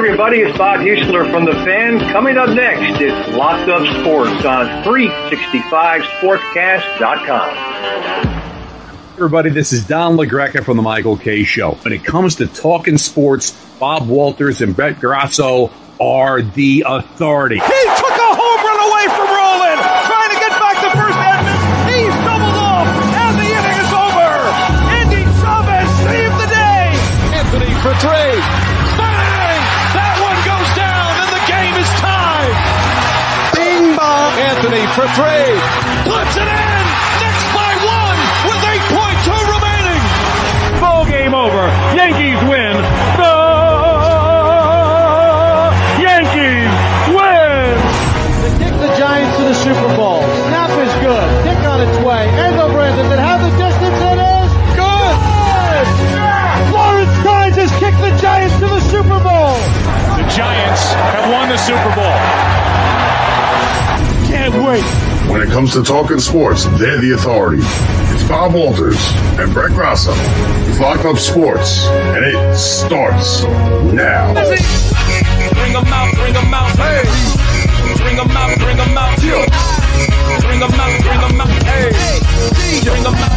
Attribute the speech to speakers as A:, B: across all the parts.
A: everybody. It's Bob Husler from The Fan. Coming up next is Locked Up Sports on 365sportscast.com.
B: Everybody, this is Don LaGreca from The Michael Kay Show. When it comes to talking sports, Bob Walters and Brett Grasso are the authority.
C: He took a home run away from for three. Puts it in. Knicks by one with 8.2 remaining. Ball game over. Yankees win. The Yankees win.
D: They kick the Giants to the Super Bowl. Snap is good. Kick on its way. Engelbert, does it have the distance? It is good. Lawrence Tynes has kicked the Giants to the Super Bowl.
C: The Giants have won the Super Bowl. Can't.
E: When it comes to talking sports, they're the authority. It's Bob Walters and Brett Grasso. It's Locked Up Sports, and it starts now.
C: Bring them out, bring them out, hey. Bring them out, bring them out, Bring them out, bring them out, hey. Bring them out.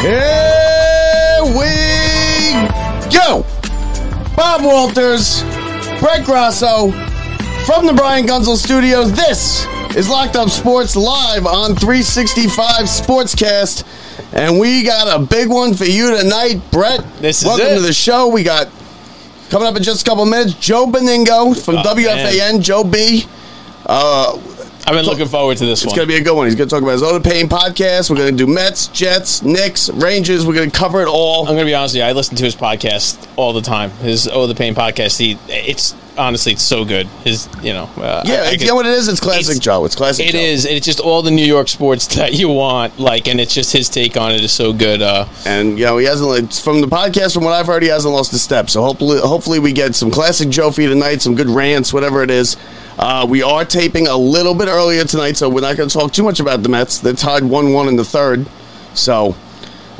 F: Here we go. Bob Walters, Brett Grasso from the Brian Gunzel Studios. This is Locked Up Sports live on 365 Sportscast. And we got a big one for you tonight, Brett.
G: This is
F: welcome
G: it.
F: to the show. We got coming up in just a couple minutes. Joe Benigno from
G: Oh,
F: WFAN. Joe B. Uh,
G: I've been looking forward to this
F: it's
G: one.
F: going to be a good one. He's going to talk about his Oda Payne podcast. We're going to do Mets, Jets, Knicks, Rangers. We're going to cover it all.
G: I'm going to be honest with you. I listen to his podcast all the time. His Oh the Pain podcast. He, it's honestly it's so good. His, you know, uh,
F: Yeah,
G: I- I
F: you
G: could-
F: know what it is? It's classic
G: It's-
F: Joe. It's classic
G: It
F: Joe.
G: is. It's just all the New York sports that you want. Like, and it's just his take on it is so good. Uh,
F: And you know he hasn't from the podcast. From what I've heard, he hasn't lost a step. So hopefully, hopefully we get some classic Joe for you tonight. Some good rants, whatever it is. Uh, we are taping a little bit earlier tonight, so we're not going to talk too much about the Mets. They're tied one-one in the third, so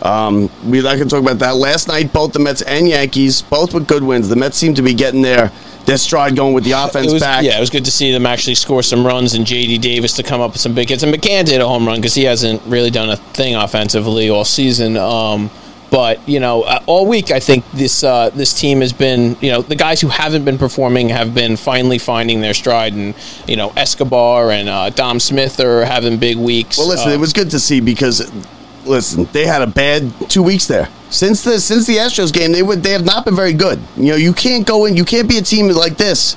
F: um, we're not going to talk about that. Last night, both the Mets and Yankees, both with good wins. The Mets seem to be getting their their stride going with the offense
G: it was,
F: back.
G: yeah, it was good to see them actually score some runs and JD Davis to come up with some big hits. And McCann did a home run because he hasn't really done a thing offensively all season. Um, but you know, uh, all week I think this uh, this team has been, you know, the guys who haven't been performing have been finally finding their stride, and you know, Escobar and uh, Dom Smith are having big weeks.
F: Well, listen,
G: Uh,
F: it was good to see because, listen, they had a bad two weeks there. Since the since the Astros game, they would they have not been very good. You know, you can't go in, you can't be a team like this,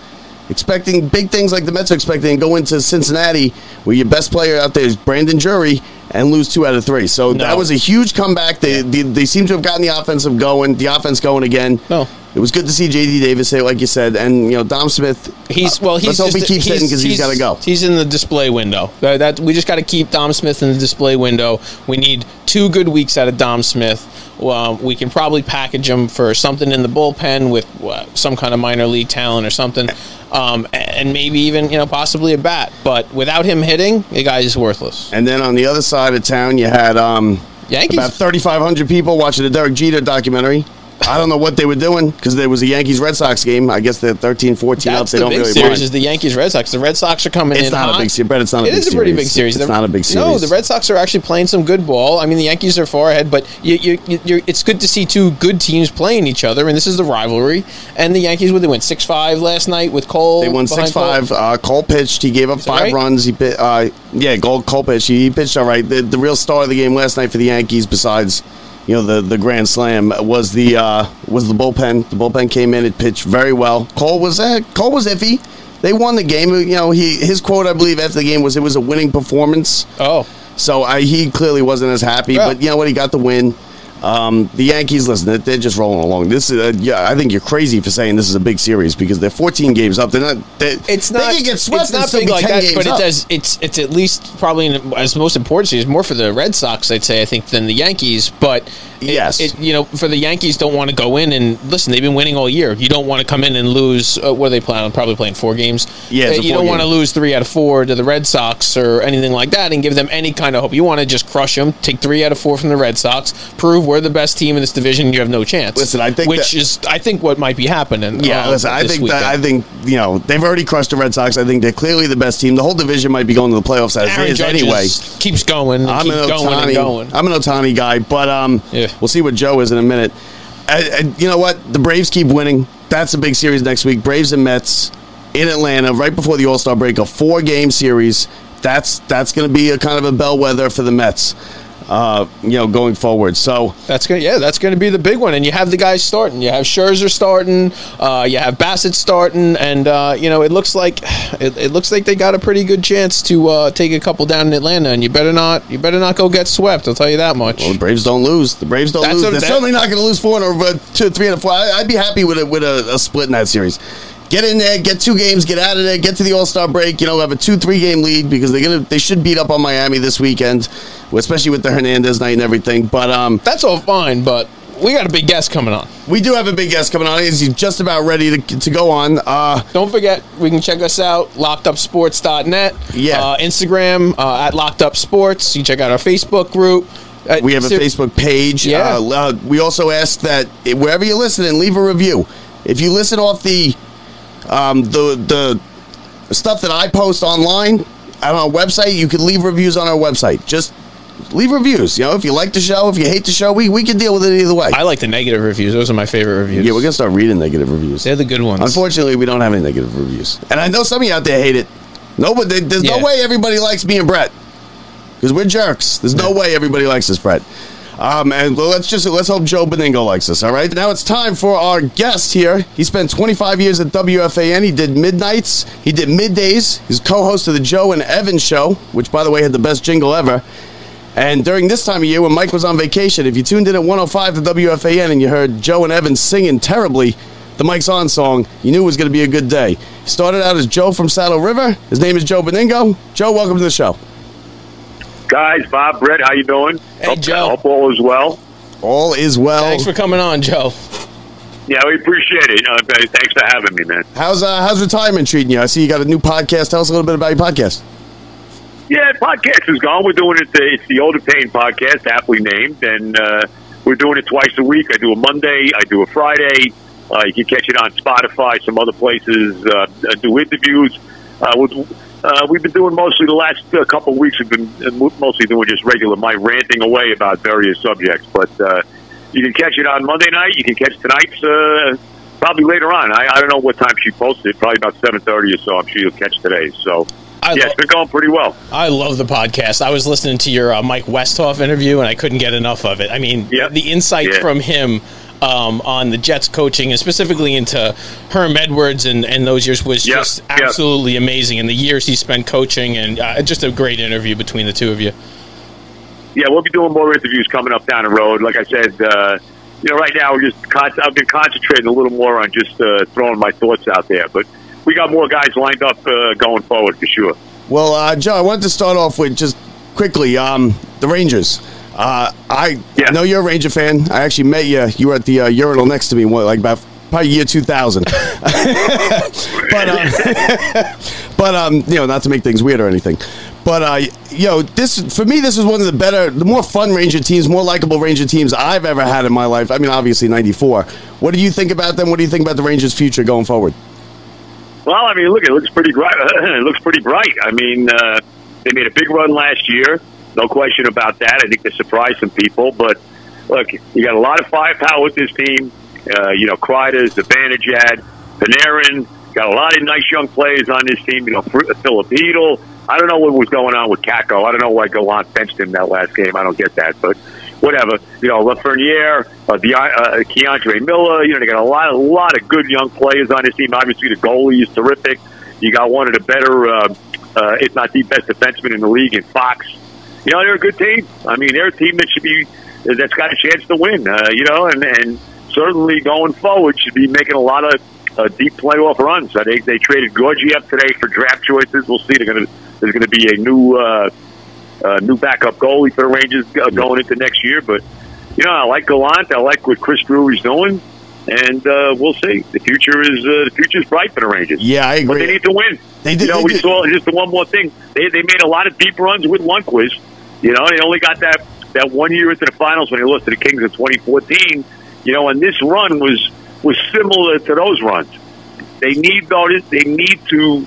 F: expecting big things like the Mets are expecting, and go into Cincinnati where your best player out there is Brandon Drury and lose two out of three. So that was a huge comeback. They, they they seem to have gotten the offensive going, the offense going again.
G: No.
F: It was good to see J.D. Davis say, like you said, and you know Dom Smith.
G: He's
F: uh,
G: well. He's
F: let's hope he keeps hitting because he's got to go.
G: He's in the display window. That, that- we just got to keep Dom Smith in the display window. We need two good weeks out of Dom Smith. Well, we can probably package him for something in the bullpen with uh, some kind of minor league talent or something, um, and maybe even you know possibly a bat. But without him hitting, the guy is worthless.
F: And then on the other side of town, you had um,
G: Yankees.
F: about 3,500 people watching the Derek Jeter documentary. I don't know what they were doing because there was a Yankees Red Sox game. I guess they're 13, 14 up.
G: That's
F: They
G: the
F: don't
G: big
F: really
G: series
F: mind.
G: is the Yankees Red Sox. The Red Sox are coming
F: It's
G: in.
F: not a big series, but it's not a
G: It
F: big
G: is a pretty
F: series.
G: big series.
F: It's
G: The-
F: not a big series.
G: No, the Red Sox are actually playing some good ball. I mean, the Yankees are far ahead, but you, you, you, it's good to see two good teams playing each other, and this is the rivalry. And the Yankees, what they went six five last night with Cole.
F: They won six five.
G: Cole.
F: Uh, Cole pitched. He gave up five
G: right?
F: runs. He uh, yeah, Gold Cole pitched. He, he pitched all right. The, the real star of the game last night for the Yankees, besides you know the the grand slam, was the uh, was the bullpen. The bullpen came in. It pitched very well. Cole was uh, Cole was iffy. They won the game. You know, he his quote I believe after the game was it was a winning performance.
G: Oh,
F: So I, he clearly wasn't as happy,
G: Yeah.
F: but you know what? He got the win. Um, the Yankees, listen, they're, they're just rolling along. This is, uh, yeah, I think you're crazy for saying this is a big series because they're 14 games up. They're not. They,
G: it's not.
F: They can get swept
G: it's not big like that, but it does. It's it's at least probably in, as most important series more for the Red Sox, I'd say. I think than the Yankees, but. It-
F: Yes.
G: it, you know, for the Yankees, don't want to go in and listen. They've been winning all year. You don't want to come in and lose. Uh, what are they playing? on? Probably playing four games.
F: Yeah,
G: Uh, you don't want to lose three out of four to the Red Sox or anything like that, and give them any kind of hope. You want to just crush them, take three out of four from the Red Sox, prove we're the best team in this division. You have no chance.
F: Listen, I think
G: which
F: that-
G: is I think what might be happening.
F: Yeah,
G: uh,
F: listen, I think
G: weekend.
F: that I think you know they've already crushed the Red Sox. I think they're clearly the best team. The whole division might be going to the playoffs as
G: Aaron
F: is
G: Judge
F: anyway.
G: keeps going,
F: I'm
G: keep
F: an
G: going
F: Ohtani.
G: going.
F: I'm an Ohtani guy, but um,
G: Yeah.
F: We'll see what Joe is in a minute. And, and you know what? The Braves keep winning. That's a big series next week. Braves and Mets in Atlanta right before the All Star break. A four game series. That's that's going to be a kind of a bellwether for the Mets. Uh, you know, going forward. So
G: That's gonna yeah, that's gonna be the big one. And you have the guys starting. You have Scherzer starting. Uh, you have Bassitt starting, and uh, you know it looks like it, it looks like they got a pretty good chance to uh, take a couple down in Atlanta. And you better not you better not go get swept. I'll tell you that much.
F: Well, the Braves don't lose. The Braves don't
G: That's
F: lose.
G: a-
F: They're
G: that-
F: certainly not going to lose four in a row, two, three and a four. I, I'd be happy with a, with a, a split in that series. Get in there, get two games, get out of there, get to the All Star break. You know, have a two three game lead because they're gonna they should beat up on Miami this weekend, especially with the Hernandez night and everything. But um,
G: That's all fine, but we got a big guest coming on.
F: we do have a big guest coming on. He's just about ready to, to go on. Uh,
G: Don't forget, we can check us out, lockedupsports.net.
F: Yeah.
G: Uh, Instagram uh, at Locked Up Sports. You can check out our Facebook group. Uh,
F: we have a
G: ser-
F: Facebook page.
G: Yeah.
F: Uh, uh, we also ask that wherever you're listening, leave a review. If you listen off the um, the the stuff that I post online on our website, you can leave reviews on our website. Just leave reviews. You know, if you like the show, if you hate the show, we, we can deal with it either way.
G: I like the negative reviews. Those are my favorite reviews.
F: yeah, we're gonna start reading negative reviews.
G: They're the good ones.
F: Unfortunately, we don't have any negative reviews, and I know some of you out there hate it. No, but there- there's
G: Yeah.
F: no way everybody likes me and Brett because we're jerks. There's no way everybody likes us, Brett. Um, and well, let's just let's hope Joe Benigno likes us. All right. Now it's time for our guest here. He spent 25 years at WFAN. He did midnights. He did middays. He's co-host of the Joe and Evan show, which by the way had the best jingle ever. And during this time of year, when Mike was on vacation, if you tuned in at 105 to WFAN and you heard Joe and Evan singing terribly the Mike's On song, you knew it was going to be a good day. He started out as Joe from Saddle River. His name is Joe Benigno. Joe, welcome to the show.
A: Guys, Bob, Brett, how you doing?
G: Hey,
A: hope,
G: Joe.
A: Hope all is well.
F: All is well.
G: Thanks for coming on, Joe.
A: Yeah, we appreciate it. Uh, thanks for having me, man.
F: How's uh, how's retirement treating you? I see you got a new podcast. Tell us a little bit about your podcast.
A: Yeah, podcast is gone. We're doing it. The, it's the Older Pain podcast, aptly named, and uh, we're doing it twice a week. I do a Monday, I do a Friday. Uh, you can catch it on Spotify, some other places. Uh, I do interviews. Uh, with, uh, we've been doing mostly the last uh, couple of weeks. We've been uh, mostly doing just regular my ranting away about various subjects. But uh, you can catch it on Monday night. You can catch tonight's uh, probably later on. I, I don't know what time she posted. Probably about seven thirty or so. I'm sure you'll catch today. So
G: I
A: yeah,
G: lo-
A: it's been going pretty well.
G: I love the podcast. I was listening to your uh, Mike Westhoff interview, and I couldn't get enough of it. I mean,
A: Yep.
G: the insights
A: Yeah.
G: from him um, on the Jets coaching, and specifically into Herm Edwards and, and those years, was
A: Yep.
G: just
A: Yep.
G: absolutely amazing. And the years he spent coaching, and uh, just a great interview between the two of you.
A: Yeah, we'll be doing more interviews coming up down the road. Like I said, uh, you know, right now we're just con- I've been concentrating a little more on just uh, throwing my thoughts out there. But we got more guys lined up uh, going forward for sure.
F: Well, uh, Joe, I wanted to start off with just quickly um, the Rangers. Uh, I
A: Yeah.
F: know you're a Ranger fan. I actually met you. You were at the uh, urinal next to me, what, like about probably year 2000. but um, but um, you know, not to make things weird or anything. But uh, you know, this for me, this is one of the better, the more fun Ranger teams, more likable Ranger teams I've ever had in my life. I mean, obviously '94. What do you think about them? What do you think about the Rangers' future going forward?
A: Well, I mean, look, it looks pretty bright. it looks pretty bright. I mean, uh, they made a big run last year, no question about that. I think they surprised some people, but look, you got a lot of firepower with this team. Uh, you know, Kreider, Zibanejad, Panarin, got a lot of nice young players on this team. You know, Hedel. I don't know what was going on with Kakko. I don't know why Gallant benched him that last game. I don't get that, but whatever. You know, Lafreniere, uh, the, uh, K'Andre Miller. You know, they got a lot, a lot of good young players on this team. Obviously, the goalie is terrific. You got one of the better, uh, uh, if not the best defenseman in the league in Fox. You know, they're a good team. I mean, they're a team that should be that's got a chance to win. Uh, you know, and and certainly going forward should be making a lot of uh, deep playoff runs. I think they traded Gorgie up today for draft choices. We'll see. They're going to there's going to be a new uh, uh, new backup goalie for the Rangers uh, going into next year, but. you know, I like Gallant. I like what Chris Drury's doing, and uh, we'll see. The future is uh, the future is bright for the Rangers.
F: Yeah, I
A: But
F: agree.
A: they need to win.
F: They did-
A: You know,
F: they
A: we
F: did.
A: saw just the one more thing. They they made a lot of deep runs with Lundqvist. You know, they only got that that one year into the finals when they lost to the Kings in 2014. You know, and this run was was similar to those runs. They need those. They need to.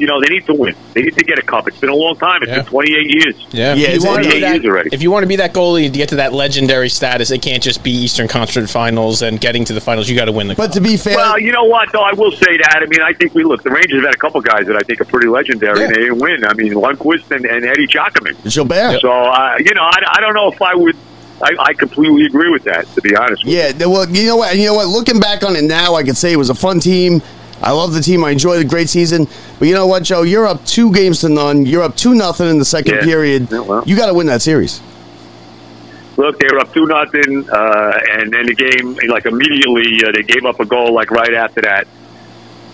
A: You know, they need to win. They need to get a cup. It's been a long time. It's
G: Yeah.
A: been 28 years.
G: Yeah,
F: Yeah,
G: if
F: it's
G: you, want to
A: 28
G: be that,
A: years already.
G: if you want to be that goalie to get to that legendary status, it can't just be Eastern Conference Finals and getting to the finals. You got to win the. Cup.
F: But
G: cup.
F: to be fair,
A: Well, you know what, though? I will say that. I mean, I think we look. The Rangers have had a couple guys that I think are pretty legendary, and
G: Yeah.
A: they didn't win. I mean, Lundqvist and, and Eddie Giacomin.
F: Gilbert.
A: So, uh, you know, I, I don't know if I would. I, I completely agree with that. To be honest, with
F: Yeah, th- well, you know what? You know what? Looking back on it now, I could say it was a fun team. I love the team. I enjoyed a great season. But you know what, Joe? You're up two games to none. You're up two nothing in the second
A: Yeah.
F: period.
A: Yeah, well.
F: You got to win that series.
A: look, they were up two nothing, uh, and then the game like immediately uh, they gave up a goal like right after that.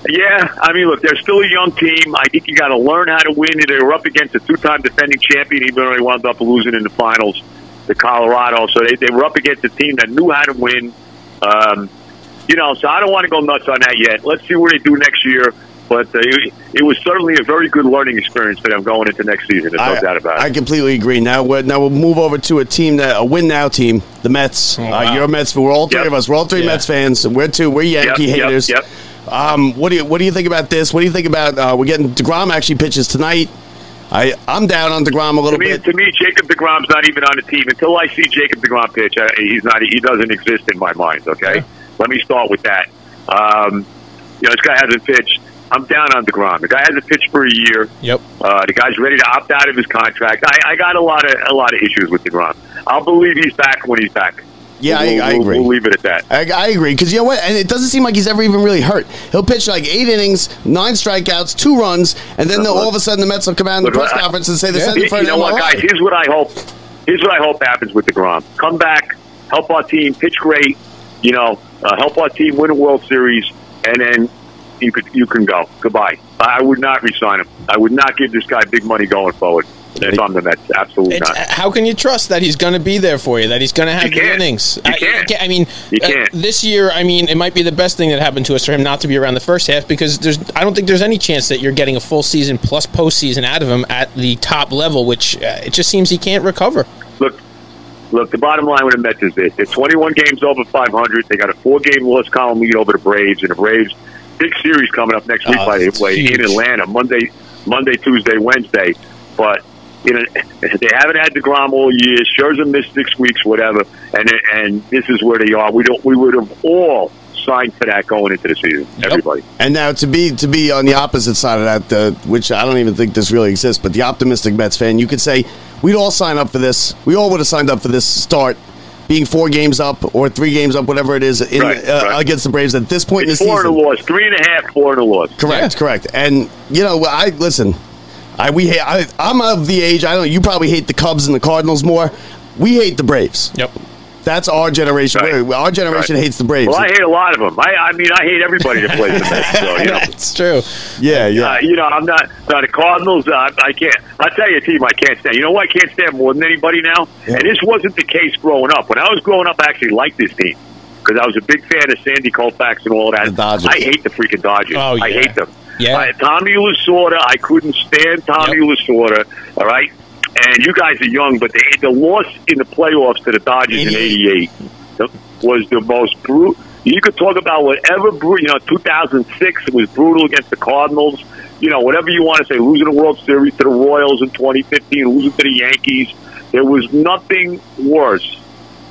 A: Yeah, I mean, look, they're still a young team. I think you got to learn how to win. They were up against a two-time defending champion, even though they wound up losing in the finals to Colorado. So they, they were up against a team that knew how to win. Um, you know, so I don't want to go nuts on that yet. Let's see what they do next year. But uh, it, it was certainly a very good learning experience for them going into next season. There's no
F: I,
A: doubt about it.
F: I completely agree. Now, we're, now we'll move over to a team that a win now team, the Mets. Uh,
G: wow.
F: you're a Mets. We're all three
A: Yep.
F: of us. We're all three
G: Yeah.
F: Mets fans. We're two. We're Yankee
A: Yep, yep,
F: haters.
A: yep.
F: Um, what do you What do you think about this? What do you think about? Uh, we're getting Degrom actually pitches tonight. I I'm down on Degrom a
A: To
F: little
A: me,
F: bit.
A: to me, Jacob Degrom's not even on the team until I see Jacob Degrom pitch. I, he's not. He doesn't exist in my mind. Okay,
G: Yeah.
A: Let me start with that. Um, you know, this guy hasn't pitched. I'm down on Degrom. The guy hasn't pitched for a year.
G: Yep.
A: Uh, the guy's ready to opt out of his contract. I, I got a lot of a lot of issues with Degrom. I'll believe he's back when he's back.
F: Yeah, I-
A: We'll-
F: I
A: we'll-
F: agree.
A: We'll leave it at that.
F: I, I agree because you know what, and it doesn't seem like he's ever even really hurt. He'll pitch like eight innings, nine strikeouts, two runs, and then all of a sudden the Mets will come out in the press
A: I-
F: conference and say they're
G: Yeah.
F: sending for
A: you know what, guys? Here's what I hope. Here's what I hope happens with Degrom. Come back, help our team pitch great. You know, uh, help our team win a World Series, and then you could you can go. Goodbye. I would not resign him. I would not give this guy big money going forward. If I'm the Mets, absolutely
G: It's,
A: not.
G: how can you trust that he's going to be there for you? That he's going to have
A: You
G: the innings?
A: You
G: I,
A: can't.
G: I mean,
A: You
G: uh,
A: can't.
G: this year, I mean, it might be the best thing that happened to us for him not to be around the first half because there's. I don't think there's any chance that you're getting a full season plus postseason out of him at the top level, which uh, it just seems he can't recover.
A: Look, look. The bottom line with the Mets is this: they're 21 games over 500. They got a four-game loss column lead over the Braves, and the Braves big series coming up next week.
G: Oh,
A: by the
G: it's
A: way, in. Atlanta, Monday, Monday, Tuesday, Wednesday. But you know, they haven't had the Degrom all year. Scherzer missed six weeks, whatever, and and this is where they are. We don't. We would have all signed for that going into the season.
G: Yep.
A: Everybody.
F: And now to be to be on the opposite side of that, uh, which I don't even think this really exists, but the optimistic Mets fan, you could say we'd all sign up for this. We all would have signed up for this start, being four games up or three games up, whatever it is, in,
A: Right,
F: uh,
A: right.
F: against the Braves at this point
A: It's
F: in the
A: four and a
F: season.
A: loss, three and a half, four and a loss.
F: Correct,
G: Yeah.
F: correct. And you know, I listen. I we hate, I, I'm of the age. I don't. You probably hate the Cubs and the Cardinals more. We hate the Braves.
G: Yep.
F: That's our generation.
A: Right.
F: Our generation
A: Right.
F: hates the Braves.
A: Well, I hate a lot of them. I, I mean, I hate everybody that plays the Mets. So, you know.
G: It's true.
F: yeah, yeah.
A: Uh, you know, I'm not. No, the Cardinals. Uh, I can't. I'll tell you a team I can't stand. You know what I can't stand more than anybody now.
F: Yeah.
A: And this wasn't the case growing up. When I was growing up, I actually liked this team because I was a big fan of Sandy Koufax and all that.
F: The Dodgers.
A: I hate the freaking Dodgers.
G: Oh, yeah.
A: I hate them.
G: Yeah.
A: I, Tommy Lasorda. I couldn't stand Tommy
G: Yep.
A: Lasorda. All right. And you guys are young, but the, the loss in the playoffs to the Dodgers in
F: 88.
A: '88 was the most brutal. You could talk about whatever, bru- you know, 2006 it was brutal against the Cardinals. You know, whatever you want to say, losing the World Series to the Royals in 2015, losing to the Yankees. There was nothing worse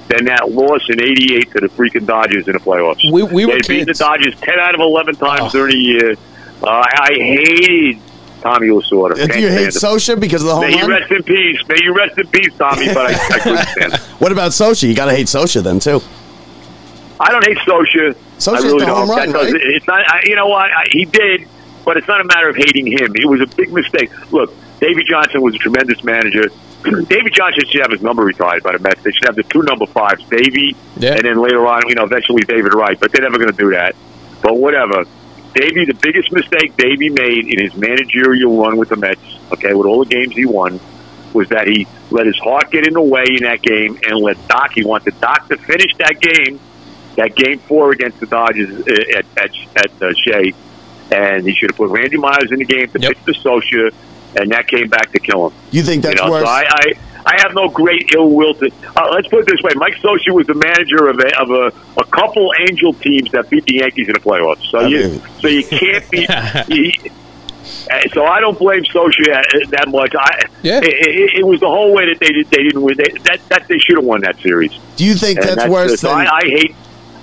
A: than that loss in '88 to the freaking Dodgers in the playoffs.
G: We- we
A: they beat the. Dodgers 10 out of 11 times
G: Oh.
A: during the year. Uh, I hated Tommy Lasorda.
F: Do
A: Can't
F: you hate
A: stand.
F: Scioscia because of the home
A: May you rest in peace. May you rest in peace, Tommy. But I, I couldn't stand him.
F: What about Scioscia? You got to hate Scioscia then too.
A: I don't hate Scioscia.
F: Scioscia
A: I really
F: the home
A: don't.
F: run,
A: That doesn't-
F: right?
A: It's not. I, you know what? I, he did, but it's not a matter of hating him. It was a big mistake. Look, Davey Johnson was a tremendous manager. Davey Johnson should have his number retired by the Mets. They should have the two number fives, Davey,
G: Yeah.
A: and then later on, you know, eventually David Wright. But they're never going to do that. But whatever. Davey, the biggest mistake Davey made in his managerial run with the Mets, okay, with all the games he won, was that he let his heart get in the way in that game and let Doc. He wanted Doc to finish that game, that game four against the Dodgers uh, at at, at uh, Shea, and he should have put Randy Myers in the game to
G: Yep.
A: pitch the Scioscia, and that came back to kill him.
F: You think that's
A: you know,
F: worse?
A: so I, I I have no great ill will to. Uh, let's put it this way: Mike Scioscia was the manager of a of a, a couple Angel teams that beat the Yankees in the playoffs. So
F: I
A: you
F: mean-
A: so you can't be. you, uh, so I don't blame Scioscia uh, that much. I,
G: Yeah.
A: it, it, it was the whole way that they did, they didn't win. They, that that they should have won that series.
F: Do you think
A: And
F: that's, worse
A: so
F: than?
A: I, I hate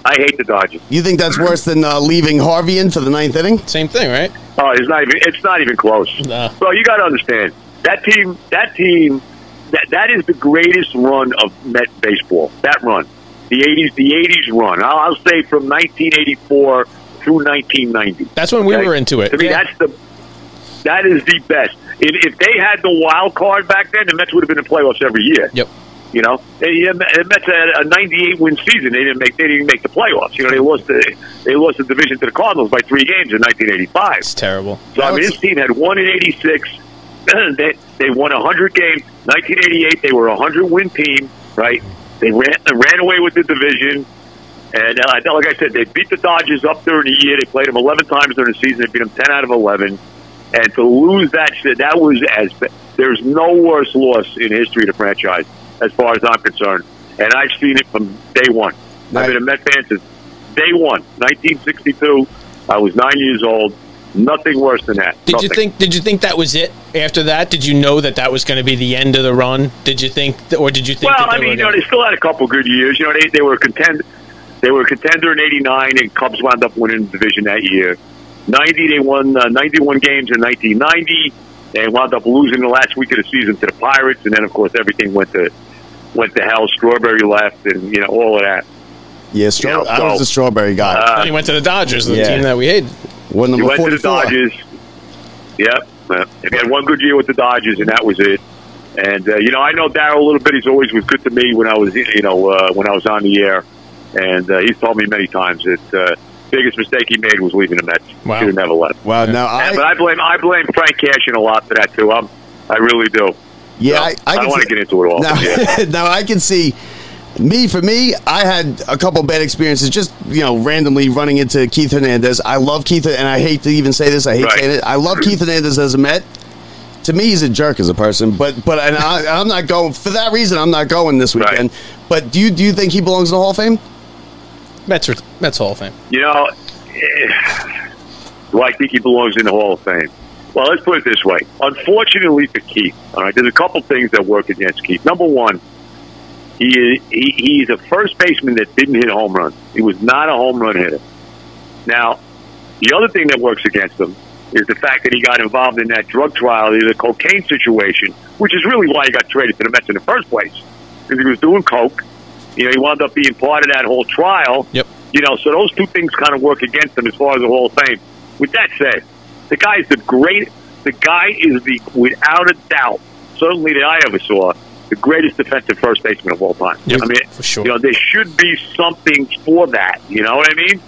A: I hate the Dodgers.
F: you think that's worse than uh, leaving Harvey in for the ninth inning?
G: Same thing, right?
A: Oh, it's not even it's not even close.
G: No.
A: So you got to understand that team. That team. That that is the greatest run of Met baseball. That run, the '80s, the '80s run. I'll, I'll say from 1984 through 1990.
G: That's when we
A: Okay?
G: were into it.
A: To me,
G: Yeah.
A: that's the that is the best. If, if they had the wild card back then, the Mets would have been in the playoffs every year.
G: Yep.
A: You know, They- the Mets had a 98 win season. They didn't make. They didn't make the playoffs. You know, they lost the they lost the division to the Cardinals by three games in 1985.
G: It's terrible.
A: So I mean, this team had one in '86. they they won 100 games. 1988, they were a 100 win team. Right? They ran ran away with the division. And uh, like I said, they beat the Dodgers up during the year. They played them 11 times during the season. They beat them 10 out of 11. And to lose that shit, that was as there's no worse loss in history of the franchise, as far as I'm concerned. And I've seen it from day one. I've been a Met fan since day one, 1962. I was nine years old. Nothing worse than that.
G: Did you think? Did you think that was it? After that, did you know that that was going to be the end of the run? Did you think, or did you think?
A: Well,
G: that
A: I mean,
G: were
A: you know, they still had a couple good years. You know, they, they were a contend, they were a contender in '89, and Cubs wound up winning the division that year. '90, they won uh, 91 games in 1990. They wound up losing the last week of the season to the Pirates, and then of course everything went to went to hell. Strawberry left, and you know all of that.
F: Yeah, straw-
A: You know,
F: I was
A: so-
F: a strawberry guy.
A: Uh,
G: Then he went to the Dodgers, the
F: Yeah.
G: team that we hated.
F: One
A: He
F: number
A: went to the Dodgers. Yep. Uh, He had one good year with the Dodgers, and that was it. And uh, you know, I know Darryl a little bit. He's always was good to me when I was, you know, uh, when I was on the air, and uh, he's told me many times that uh, biggest mistake he made was leaving the Mets.
G: Wow.
A: Should have never left.
F: Wow, now
A: And- but
F: I
A: I blame I blame Frank Cashen a lot for that too. I'm, I really do.
F: yeah,
A: So,
F: I, I,
A: I
F: can
A: don't want to get into it all.
F: Now,
A: Yeah.
F: now I can see me for me. I had a couple bad experiences, just you know, randomly running into Keith Hernandez. I love Keith, and I hate to even say this. I hate
A: Right.
F: saying it. I love Keith Hernandez as a Met. To me, he's a jerk as a person, but but and I, I'm not going for that reason. I'm not going this
A: Right.
F: weekend. But do you do you think he belongs in the Hall of Fame?
G: Mets, are- Mets Hall of Fame.
A: You know, eh, do I think he belongs in the Hall of Fame? Well, let's put it this way. Unfortunately for Keith, all right, there's a couple things that work against Keith. Number one, he is, he, he's a first baseman that didn't hit a home run. He was not a home run hitter. Now, the other thing that works against him is the fact that he got involved in that drug trial, the cocaine situation, which is really why he got traded to the Mets in the first place, because he was doing coke. You know, he wound up being part of that whole trial.
G: Yep.
A: You know, so those two things kind of work against him as far as the Hall of Fame. With that said, the guy is the great. The guy is the without a doubt, certainly that I ever saw, the greatest defensive first baseman of all time.
G: Yep,
A: I mean,
G: for sure.
A: You know, there should be something for that. You know what I mean?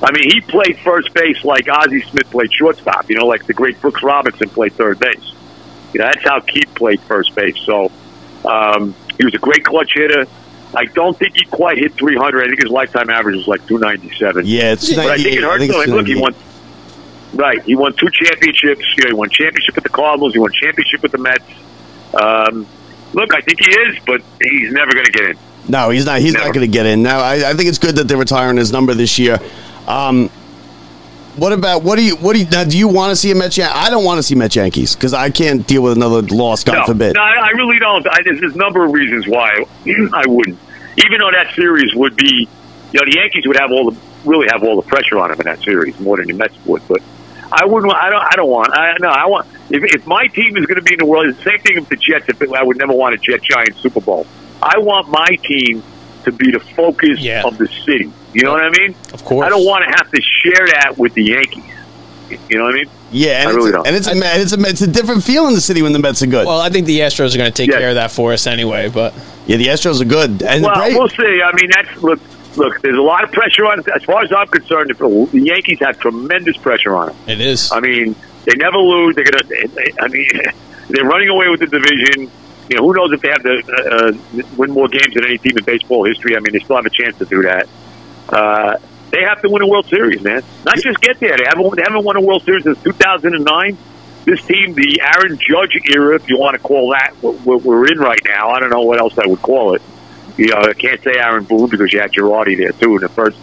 A: I mean, he played first base like Ozzie Smith played shortstop. You know, like the great Brooks Robinson played third base. You know, that's how Keith played first base. So um, he was a great clutch hitter. I don't think he quite hit 300. I think his lifetime average was like 297.
F: Yeah, it's
A: But I think it hurts
F: think
A: though. look, he won. Right, he won two championships. You know, he won championship with the Cardinals. He won championship with the Mets. Um, look, I think he is, but he's never going to get in.
F: No, he's not. He's
A: Never.
F: not going to get in. Now, I, I think it's good that they're retiring his number this year. Um, what about what do you what do you now? Do you want to see a Mets? Yan- I don't want to see Mets Yankees because I can't deal with another loss. God
A: no,
F: forbid.
A: No, I really don't. I, there's, there's a number of reasons why I wouldn't. Even though that series would be, you know, the Yankees would have all the really have all the pressure on them in that series more than the Mets would. But I wouldn't. I don't. I don't want. I no. I want. If, if my team is going to be in the world, it's the same thing with the Jets. If it, I would never want a Jet Giant Super Bowl. I want my team to be the focus
G: Yeah.
A: of the city. You know what I mean?
G: Of course.
A: I don't want to have to share that with the Yankees. You know what I mean?
F: Yeah, and,
A: I
F: it's,
A: really don't.
F: and it's a Met- it's a it's a different feel in the city when the Mets are good.
G: Well, I think the Astros are going to take
A: Yeah.
G: care of that for us anyway. But
F: yeah, the Astros are good. And
A: Well,
F: the Bra-
A: we'll see. I mean, that's look. Look, there's a lot of pressure on. As far as I'm concerned, the Yankees have tremendous pressure on them.
G: it is.
A: I mean, they never lose. They're gonna. They, they- I mean, they're running away with the division. You know, who knows if they have to uh, uh, win more games than any team in baseball history? I mean, they still have a chance to do that. Uh, they have to win a World Series, man. Not just get there. They haven't, they haven't won a World Series since 2009. This team, the Aaron Judge era, if you want to call that what we're in right now, I don't know what else I would call it. You know, I can't say Aaron Boone because you had Girardi there too in the first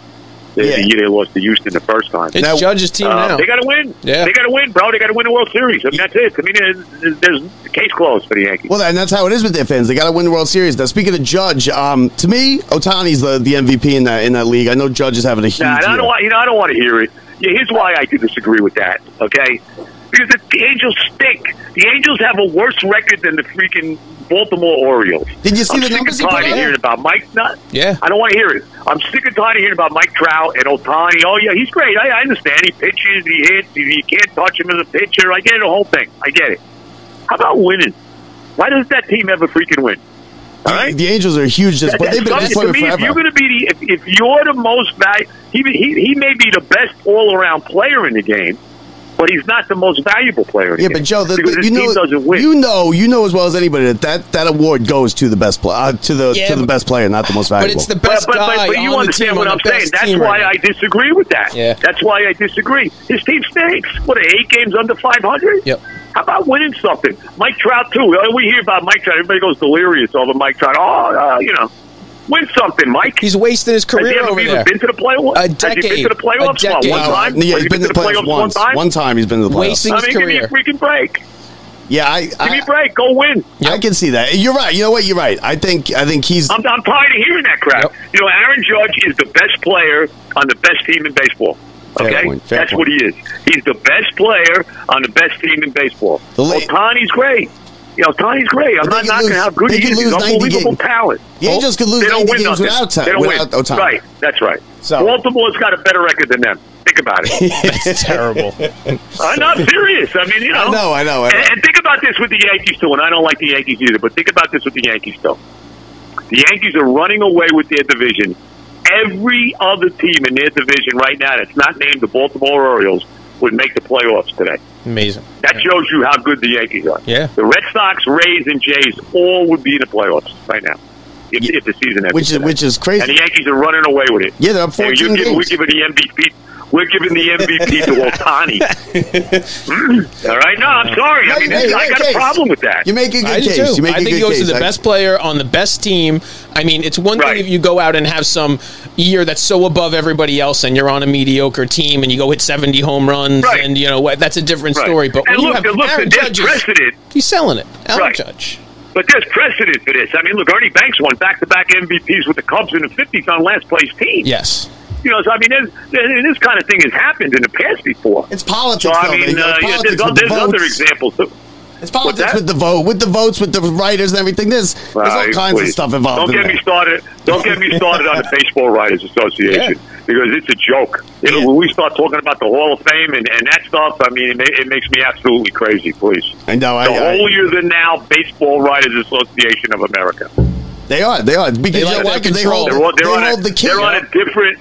F: Yeah.
A: the year they lost to Houston the first time.
G: It's
F: Now-
G: Judge's team
A: Uh,
G: now.
A: They got to win.
G: Yeah.
A: They got to win, bro. They got to win the World Series. I mean, that's it. I mean, there's, there's case closed for the Yankees.
F: Well, and that's how it is with their fans. They got to win the World Series. Now, speaking of Judge, um, to me, Ohtani's the, the MVP in that in that league. I know Judge is having a huge
A: Nah, I don't want. You know, I don't want to hear it. Yeah, here's why I do disagree with that. Okay, because the, the Angels stink. The Angels have a worse record than the freaking Baltimore Orioles.
F: Did you see
A: I'm
F: the numbers he
A: and
F: put
A: tired of hearing about Mike. Not,
G: Yeah.
A: I don't want to hear it. I'm sick and tired of hearing about Mike Trout and Ohtani. Oh yeah, he's great. I, I understand. He pitches. He hits. You, you can't touch him as a pitcher. I get it, the whole thing. I get it. How about winning? Why does that team ever freaking win? All right.
F: The Angels are huge disappointment. They've been
A: to
F: disappointment
A: me, if you're going to be the, if, if you're the most valuable, he, he he may be the best all around player in the game, but he's not the most valuable player.
F: Yeah, but Joe, the, the- you know,
A: win.
F: you know, you know as well as anybody that that, that award goes to the best player, uh, to the
G: Yeah,
F: to the best player, not the most valuable.
G: But it's the
A: but,
G: best
A: but, but,
G: guy
A: but you
G: on the
A: understand
G: team
A: what I'm saying. That's why
G: right
A: I disagree with that.
G: Yeah.
A: That's why I disagree. His team stinks. What, eight games under 500?
G: Yep.
A: How about winning something? Mike Trout, too. We hear about Mike Trout. Everybody goes delirious over Mike Trout. Oh, uh, you know, win something, Mike.
G: He's wasting his career
A: Has he ever
G: over
A: even
G: there.
A: been to the playoffs?
G: A
A: Has he been to the playoffs?
G: A
A: What, one time?
F: yeah,
A: Has
F: he's
A: he
F: been to the playoffs once.
A: one time?
F: One time he's been to the playoffs.
G: Wasting
A: I
G: his
A: mean, give me a freaking break.
F: Yeah, I,
A: Give me
F: I,
A: a break. Go win.
F: I can see that. You're right. You know what? You're right. I think I think he's
A: I'm, I'm tired of hearing that crap.
G: Yep.
A: You know, Aaron Judge is the best player on the best team in baseball.
F: Fair
A: Okay,
F: point, fair
A: that's
F: point.
A: what he is. He's the best player on the best team in baseball.
F: The la-
A: Ohtani's great. You know, Tony's great. I'm
F: But
A: not
F: they could
A: knocking
F: lose-
A: how good
F: they
A: he
F: could
A: is. He's
F: lose 90
A: unbelievable
F: games.
A: talent.
F: The Angels could lose
A: They don't
F: 90
A: win
F: games
A: nothing.
F: without time-
A: They don't
F: without
A: win.
F: Ohtani.
A: Right. That's right.
F: So-
A: Baltimore's got a better record than them. Think about it.
G: That's terrible.
A: I'm not serious. I mean, you know.
F: I know, I know, I know.
A: And, and think about this with the Yankees too. And I don't like the Yankees either, but think about this with the Yankees too. The Yankees are running away with their division. Every other team in their division right now that's not named the Baltimore Orioles would make the playoffs today.
G: Amazing.
A: That shows you how good the Yankees are.
G: Yeah.
A: The Red Sox, Rays, and Jays all would be in the playoffs right now if, if the season ends,
F: which is
A: today.
F: which is crazy.
A: and the Yankees are running away with it.
F: Yeah, they're up
A: Hey,
F: 14
A: you're giving, we're
F: games.
A: giving the MVP. We're giving the MVP to Ohtani. Mm. All right, no, I'm sorry. I mean,
F: you make a
A: I
F: great
A: got
F: case.
A: a problem with that.
F: You make a good
G: I
F: case.
G: too.
F: You make
G: I
F: a
G: think he goes
F: case.
G: to the
F: I-
G: best player on the best team. I mean, it's one
A: Right.
G: thing if you go out and have some year that's so above everybody else, and you're on a mediocre team, and you go hit 70 home runs,
A: Right.
G: and you know what, that's a different
A: Right.
G: story. But
A: and
G: when you
A: look,
G: have
A: look,
G: Aaron
A: there's
G: Judge, is-
A: precedent.
G: he's selling it. Aaron
A: Right.
G: Judge.
A: But there's precedent for this. I mean, look, Ernie Banks won back-to-back MVPs with the Cubs in the 50s on last place team.
G: Yes.
A: You know, so I mean, there's, there- this kind of thing has happened in the past before.
F: It's politics,
A: So I
F: though.
A: mean,
F: man.
A: uh,
F: It's
A: yeah,
F: politics
A: there's,
F: with the
A: other
F: votes.
A: examples. Too.
F: It's politics with the vote, with the votes, with the writers and everything. There's, there's all
A: Right,
F: kinds of stuff involved
A: Don't
F: in
A: get
F: there.
A: me started. Don't get me started on the Baseball Writers Association because it's a joke. You know,
F: Yeah.
A: when we start talking about the Hall of Fame and, and that stuff, I mean, it, ma- it makes me absolutely crazy. Please,
F: I know. I,
A: the
F: I,
A: holier than now Baseball Writers Association of America.
F: they are. They are. Because
G: They
F: you
G: like
F: know why?
G: that
F: 'Cause they
G: control.
F: hold,
A: They're, on- they're,
F: they hold
A: a,
F: the key.
A: they're on a different.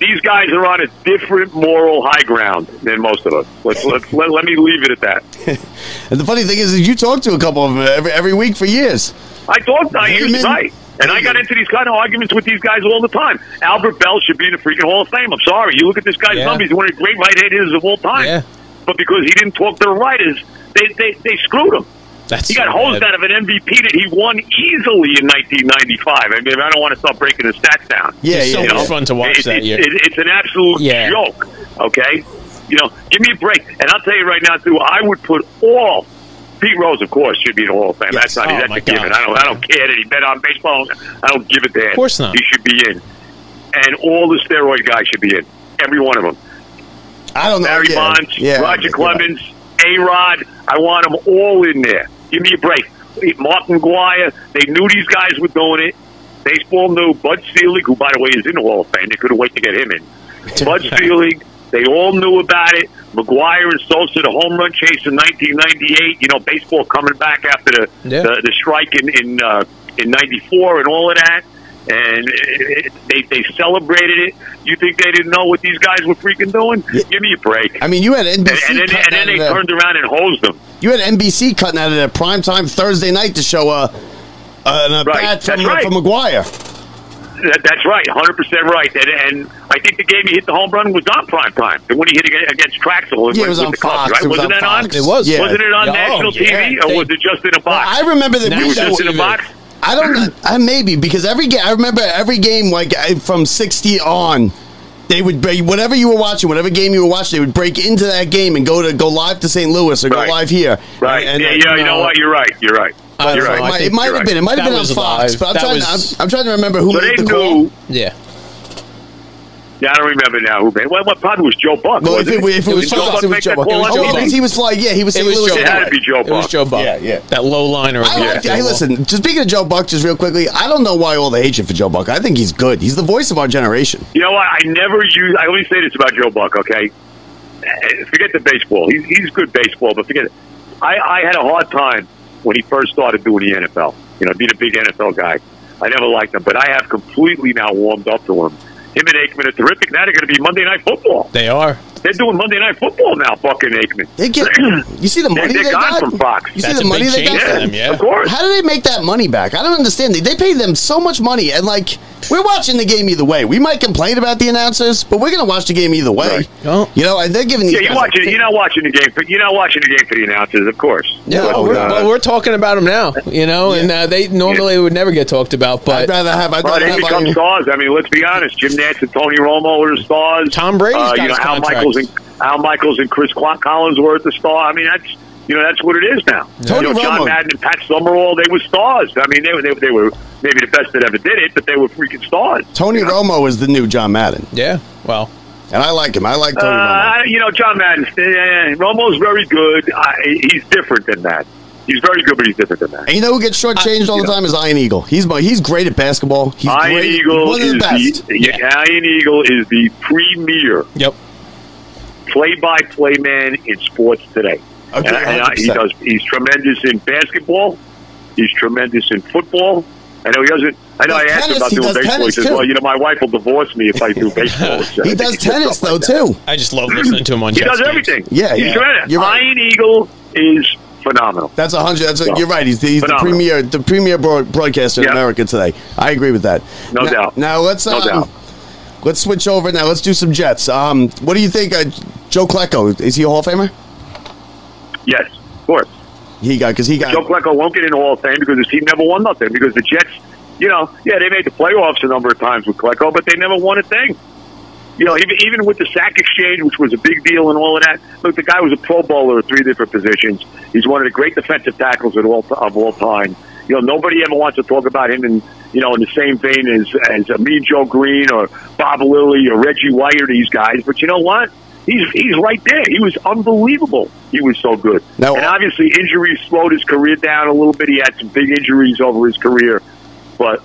A: These guys are on a different moral high ground than most of us. Let's, let's let, let me leave it at that.
F: And the funny thing is, is you talk to a couple of them every, every week for years.
A: I talked.
F: to
A: used right. And I got into these kind of arguments with these guys all the time. Albert Belle should be in the freaking Hall of Fame. I'm sorry. You look at this guy's
G: Yeah.
A: numbers. He's one of the great right-handed hitters of all time.
G: Yeah.
A: But because he didn't talk to the writers, they, they, they screwed him.
G: That's
A: He got
G: so
A: hosed
G: bad.
A: out of an MVP that he won easily in 1995. I mean, I don't want to start breaking the stats down.
F: Yeah,
G: It's so
F: yeah,
G: much
F: yeah.
G: fun to watch
A: It-
G: that
A: it-
G: year.
A: it- it's an absolute
G: Yeah.
A: joke. Okay, you know, give me a break. And I'll tell you right now too, I would put all. Pete Rose, of course, should be in the Hall of Fame.
F: Yes.
A: That's not
G: Oh,
A: that's
G: my
A: a given. I don't I don't care that he bet on baseball. I don't give it to him. Of
G: course not.
A: He should be in, and all the steroid guys should be in. Every one of them.
F: I don't know.
A: Barry
F: yeah,
A: Bonds,
F: yeah,
A: Roger
F: you're.
A: Clemens, A Rod. I want them all in there. Give me a break. Martin McGwire, they knew these guys were doing it. Baseball knew. Bud Selig, who, by the way, is in the Hall of Fame. They couldn't wait to get him in. Bud Selig, they all knew about it. McGwire and Sosa, the home run chase in 1998. You know, baseball coming back after the
G: Yeah.
A: the, the strike in in uh, in '94 and all of that. And it, it, they they celebrated it. You think they didn't know what these guys were freaking doing? Give me a break.
F: I mean, you had NBC.
A: and, and then, and then they
F: of their-
A: turned around and hosed them.
F: You had NBC cutting out of their primetime Thursday night to show uh Uh, and a
A: Right.
F: bat from,
A: right.
F: from McGwire.
A: That, that's right, 100% right. And, and I think the game he hit the home run was on prime time. The one he hit ag- against Trachsel
F: Yeah, it was on
A: the Cubs, right?
F: It was
A: Wasn't
F: on
A: that on?
G: It was.
F: Yeah.
A: Wasn't it on
G: Oh,
A: national
G: yeah.
A: TV, or
G: They-
A: was it just in a
F: Well,
A: box?
F: I remember that
A: it
G: National
F: we
A: was just in a
G: TV.
A: box.
F: I don't. I maybe because every game. I remember every game like from sixty on. They would break whatever you were watching, whatever game you were watching. They would break into that game and go to go live to St. Louis or
A: Right.
F: go live here.
A: Right.
F: And,
A: yeah,
F: and,
A: yeah, you know
F: uh,
A: what? You're right. You're right.
G: I
A: You're right.
G: know.
F: It might, it might have
A: right.
F: been. It might have been on Fox,
G: live.
F: but I'm
G: That
F: trying.
G: was-
F: I'm, I'm trying to remember who
A: So
F: made
A: they
F: the call.
G: Yeah.
A: Yeah, I don't remember now who made. Well, what probably was Joe Buck.
F: Well, if it, if it
G: It
F: was
G: was Joe Buck.
F: it was Joe Buck. It was Joe
A: TV?
F: Buck. He was like, yeah, he was
G: It was
F: Louis.
G: Joe
A: It had to be Joe Buck.
G: It was Joe Buck.
F: Yeah, yeah.
G: That low liner.
F: I like. Hey, listen. Just speaking of Joe Buck, just real quickly, I don't know why all the hatred for Joe Buck. I think he's good. He's the voice of our generation.
A: You know what? I never use. I only say this about Joe Buck. Okay, Eh, forget the baseball. He's he's good baseball, but forget it. I I had a hard time when he first started doing the NFL. You know, being a big NFL guy. I never liked him, but I have completely now warmed up to him. Him and Aikman are terrific. Now they're going to be Monday Night Football.
G: They are.
A: They're doing Monday Night Football now. Fucking and Aikman.
F: They get. You see the
A: They're,
F: money
A: they're
F: they
A: gone
F: got
A: from Fox.
F: You see
G: That's
F: the
G: a
F: money
G: big
F: they got.
G: for them, yeah.
A: Of course.
F: How do they make that money back? I don't understand. They, they pay them so much money, and like we're watching the game either way. We might complain about the announcers, but we're going to watch the game either way.
A: Right.
G: Oh.
F: You know, and they're giving these.
A: Yeah, you're
F: guys-
A: watching. You're not watching the game. but you're not watching the game for the announcers, of course.
F: Yeah,
A: But,
F: oh,
G: we're,
A: uh,
G: well, we're talking about them now, you know, and uh, they normally would never get talked about, But I'd
F: rather have. I'd
A: Well,
F: rather
A: they
F: have.
A: become
F: our-
A: stars. I mean, let's be honest. Jim Nantz and Tony Romo are stars.
G: Tom Brady's
A: uh,
G: got
A: you know, Al
G: contract.
A: Michaels and Al Michaels and Chris Cl- Collins were at the star. I mean, that's you know that's what it is now.
F: Tony
A: you know, John
F: Romo.
A: Madden and Pat Summerall, they were stars. I mean, they were they, they were maybe the best that ever did it, but they were freaking stars.
F: Tony Romo is the new John Madden,
G: yeah, well,
F: and I like him. I like Tony Romo.
A: Uh, you know, John Madden, eh, Romo's very good. Uh, he's different than that. He's very good, but he's different than that.
F: And you know who gets shortchanged all the time is Ian Eagle. He's my, he's great at basketball. He's
A: Iron
F: great.
A: Eagle
F: one of
A: is
F: the best.
A: the yeah, Ian Eagle is the premier
G: yep.
A: play-by-play man in sports today.
F: Okay,
A: and, and I, he does. He's tremendous in basketball. He's tremendous in football. I know he doesn't. I know I
F: Does
A: asked him about
F: He
A: doing baseball. He says,
F: too.
A: "Well, you know, my wife will divorce me if I do baseball." So
F: He does tennis though
A: like
F: too.
G: I just love listening to him on
A: He does
G: games.
A: everything.
F: Yeah,
A: he's
F: yeah.
A: tremendous.
F: You're right.
A: Ian Eagle is phenomenal.
F: That's a hundred. That's a,
A: So,
F: you're right. He's, he's the premier, the premier broad, broadcaster in America today. I agree with that.
A: No
F: now,
A: doubt.
F: Now let's
A: No
F: um,
A: doubt.
F: let's switch over. Now let's do some Jets. Um, what do you think, uh, Joe Klecko? Is he a Hall of Famer?
A: Yes, of course.
F: He got because he got.
A: Joe Klecko won't get in the Hall of Fame because his team never won nothing. Because the Jets, you know, yeah, they made the playoffs a number of times with Klecko, but they never won a thing. You know, even even with the sack exchange, which was a big deal and all of that. Look, the guy was a Pro Bowler at three different positions. He's one of the great defensive tackles of all of all time. You know, nobody ever wants to talk about him in you know in the same vein as as me, Joe Greene or Bob Lilly or Reggie White or these guys. But you know what? He's he's right there. He was unbelievable. He was so good.
F: Now-
A: and obviously, injuries slowed his career down a little bit. He had some big injuries over his career, but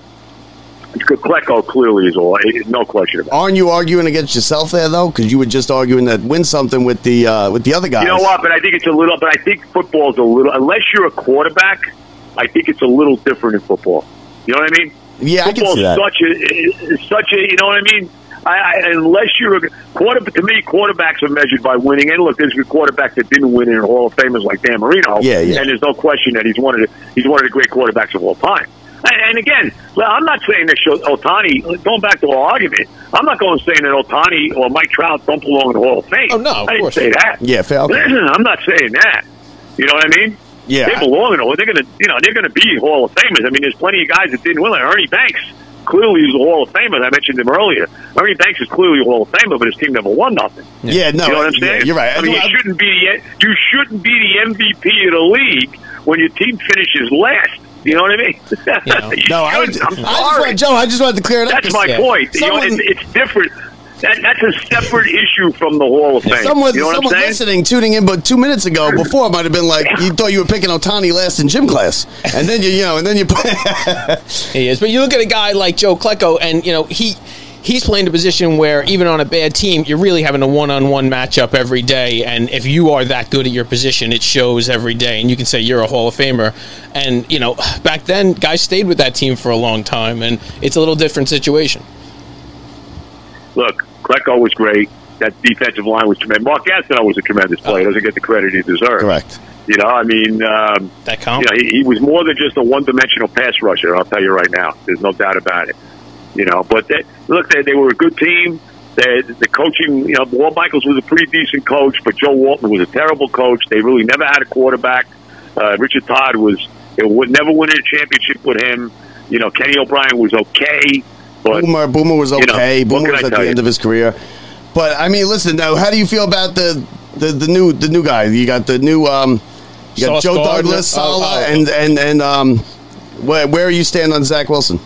A: Klecko clearly is all. No question about. it.
F: Aren't you arguing against yourself there though? Because you were just arguing that win something with the uh, with the other guys.
A: You know what? But I think it's a little. But I think football's a little. Unless you're a quarterback, I think it's a little different in football. You know what I mean?
F: Yeah, I can see that.
A: such a such a. You know what I mean? I, I, unless you're a quarter, to me, quarterbacks are measured by winning. And look, there's a quarterback that didn't win in Hall of Famers like Dan Marino.
F: Yeah, yeah.
A: And there's no question that he's one of the he's one of the great quarterbacks of all time. And, and again, well, I'm not saying that Sho- Ohtani. Going back to our argument, I'm not going saying that Ohtani or Mike Trout don't belong in the Hall of Fame.
G: Oh, no, of
A: I didn't
G: course
A: say that.
F: Yeah, fair. Okay.
A: I'm not saying that. You know what I mean?
F: Yeah.
A: they belong in. the- They're gonna, you know, they're gonna be Hall of Famers. I mean, there's plenty of guys that didn't win. Like Ernie Banks clearly is a Hall of Famer. I mentioned him earlier. Ernie Banks is clearly a Hall of Famer, but his team never won nothing.
F: Yeah, no,
A: you know what I'm
F: yeah,
A: saying?
F: you're right.
A: I mean,
F: I-
A: you shouldn't be the you shouldn't be the MVP of the league when your team finishes last. You know what I mean?
G: know.
A: You
F: No, I,
A: shouldn't.
F: I
A: I'm
F: just
A: sorry.
F: want, Joe. I just wanted to clear it up.
A: That's my
G: Yeah.
A: point. You know,
F: Someone-
A: it's, it's different. That, that's a separate issue from the Hall of Fame.
F: Someone,
A: you know what
F: someone
A: I'm
F: listening, tuning in, but two minutes ago, before might have been like you thought you were picking Ohtani last in gym class, and then you, you know, and then you.
G: He is. But you look at a guy like Joe Klecko, and you know he he's playing a position where even on a bad team, you're really having a one-on-one matchup every day. And if you are that good at your position, it shows every day. And you can say you're a Hall of Famer. And you know, back then, guys stayed with that team for a long time, and it's a little different situation.
A: Look, Klecko was great. That defensive line was tremendous. Mark Gastineau was a tremendous player. Doesn't get the credit he deserves.
F: Correct.
A: You know, I mean, um,
G: That count?
A: you know, he, he was more than just a one-dimensional pass rusher. I'll tell you right now. There's no doubt about it. You know, but they, look, they, they were a good team. They, the coaching, you know, Walt Michaels was a pretty decent coach, but Joe Walton was a terrible coach. They really never had a quarterback. Uh, Richard Todd was it would never win a championship with him. You know, Kenny O'Brien was okay, but
F: Boomer, Boomer was
A: you know,
F: okay. Boomer was at the
A: you?
F: end of his career. But I mean, listen now. How do you feel about the the, the new the new guy? You got the new um, you got
G: Sauce
F: Joe
G: Gardner?
F: Douglas,
G: Oh,
F: Saleh,
G: oh.
F: and and and um, where where you stand on Zach Wilson?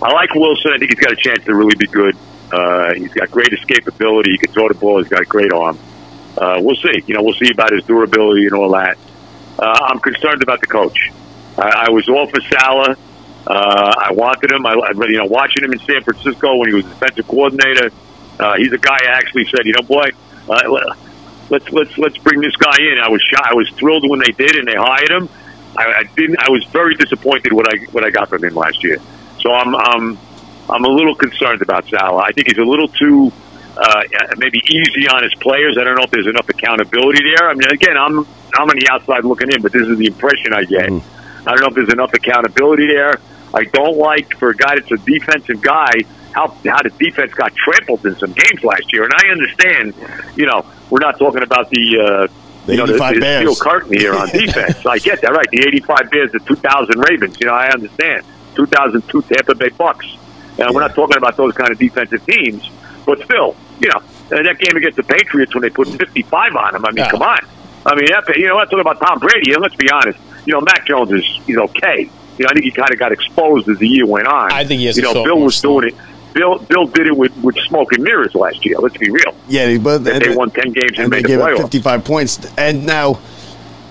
A: I like Wilson. I think he's got a chance to really be good. Uh, he's got great escapability. He can throw the ball. He's got a great arm. Uh, we'll see. You know, we'll see about his durability and all that. Uh, I'm concerned about the coach. I, I was all for Saleh. Uh, I wanted him. I, you know, watching him in San Francisco when he was defensive coordinator. Uh, he's a guy I actually said, you know, boy, uh, let's let's let's bring this guy in. I was shy. I was thrilled when they did and they hired him. I, I didn't. I was very disappointed what I what I got from him last year. So I'm I'm I'm a little concerned about Saleh. I think he's a little too uh, maybe easy on his players. I don't know if there's enough accountability there. I mean, again, I'm I'm on the outside looking in, but this is the impression I get. I don't know if there's enough accountability there. I don't like for a guy that's a defensive guy how how the defense got trampled in some games last year. And I understand, you know, we're not talking about the. Uh,
F: The
A: you know, the,
F: 85
A: the
F: Bears.
A: steel curtain here on defense. I get that, right? The 85 Bears, the 2000 Ravens. You know, I understand. 2002 Tampa Bay Bucks. And we're not talking about those kind of defensive teams, but still, you know, uh, that game against the Patriots when they put 55 on them. I mean,
G: Yeah.
A: come on. I mean, that, you know, let's talk about Tom Brady. And let's be honest, you know, Mac Jones is he's okay. You know, I think he kind of got exposed as the year went on.
G: I think he has
A: You know, Bill was doing it. Bill Bill did it with, with smoke and mirrors last year. Let's be real.
F: Yeah, but
A: They, they won 10 games and,
F: and they
A: the
F: gave up 55 points. And now,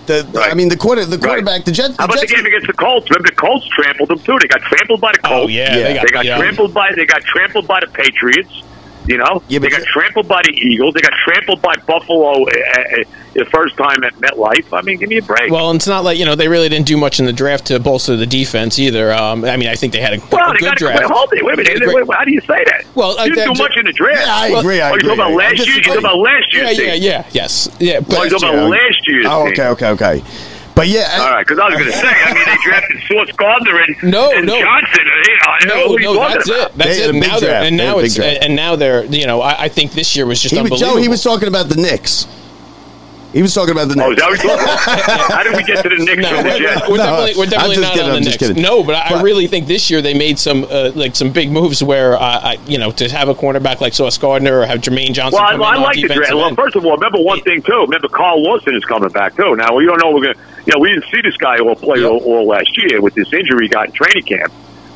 F: the I mean, the quarter the
A: Right.
F: quarterback, the Jets.
A: How about the game against the Colts? Remember, the Colts trampled them too. They got trampled by the
G: Oh
A: Colts.
G: yeah,
F: Yeah.
G: they got,
A: They got
G: yeah.
A: trampled by they got trampled by the Patriots. You know,
F: Yeah,
A: they got trampled by the Eagles. They got trampled by Buffalo uh, uh, the first time at MetLife. I mean, give me a break.
G: Well, it's not like you know they really didn't do much in the draft to bolster the defense either. Um, I mean, I think they had a,
A: Well,
G: a
A: they
G: good draft.
A: wait, hold it. Wait a minute. Wait, wait, how do you say that?
G: Well, uh,
A: you didn't
G: that
A: do much in the draft.
F: Yeah, I
G: Well,
F: agree. I
A: oh, you
F: agree.
A: talking about last year? You talking about last
G: Yeah, yeah, yeah, yes, yeah. But
A: Oh, you talking about last year's
F: Oh, okay, okay, okay. But yeah,
A: All right, because I was going to say, I mean, they drafted Sauce Gardner and,
G: No,
A: and
G: no.
A: Johnson. You know, I don't know
G: No,
A: what are you
G: no, that's it. That's
F: They-
G: it.
F: a big
G: Now they're
F: draft.
G: and now
F: a
G: it's
F: draft.
G: and now they're you know I, I think this year was just
F: he was,
G: unbelievable.
F: Joe, he was talking about the Knicks. He was talking about the Knicks.
A: Oh, is that what you're talking about? How did we get to the Knicks
G: No,
A: from the
G: we're,
A: Jets?
G: we're definitely, we're definitely not
F: kidding,
G: on the
F: I'm just
G: Knicks.
F: kidding.
G: No, but I, I really think this year they made some uh, like some big moves where uh, I, you know to have a cornerback like Sauce Gardner or have Jermaine Johnson.
A: Well, I,
G: come
A: I
G: in on
A: like the draft. Well, first of all, remember one thing too. Remember Carl Lawson is coming back too. Now we don't know we're gonna. You know, we didn't see this guy all play
G: Yeah.
A: all, all last year with this injury he got in training camp.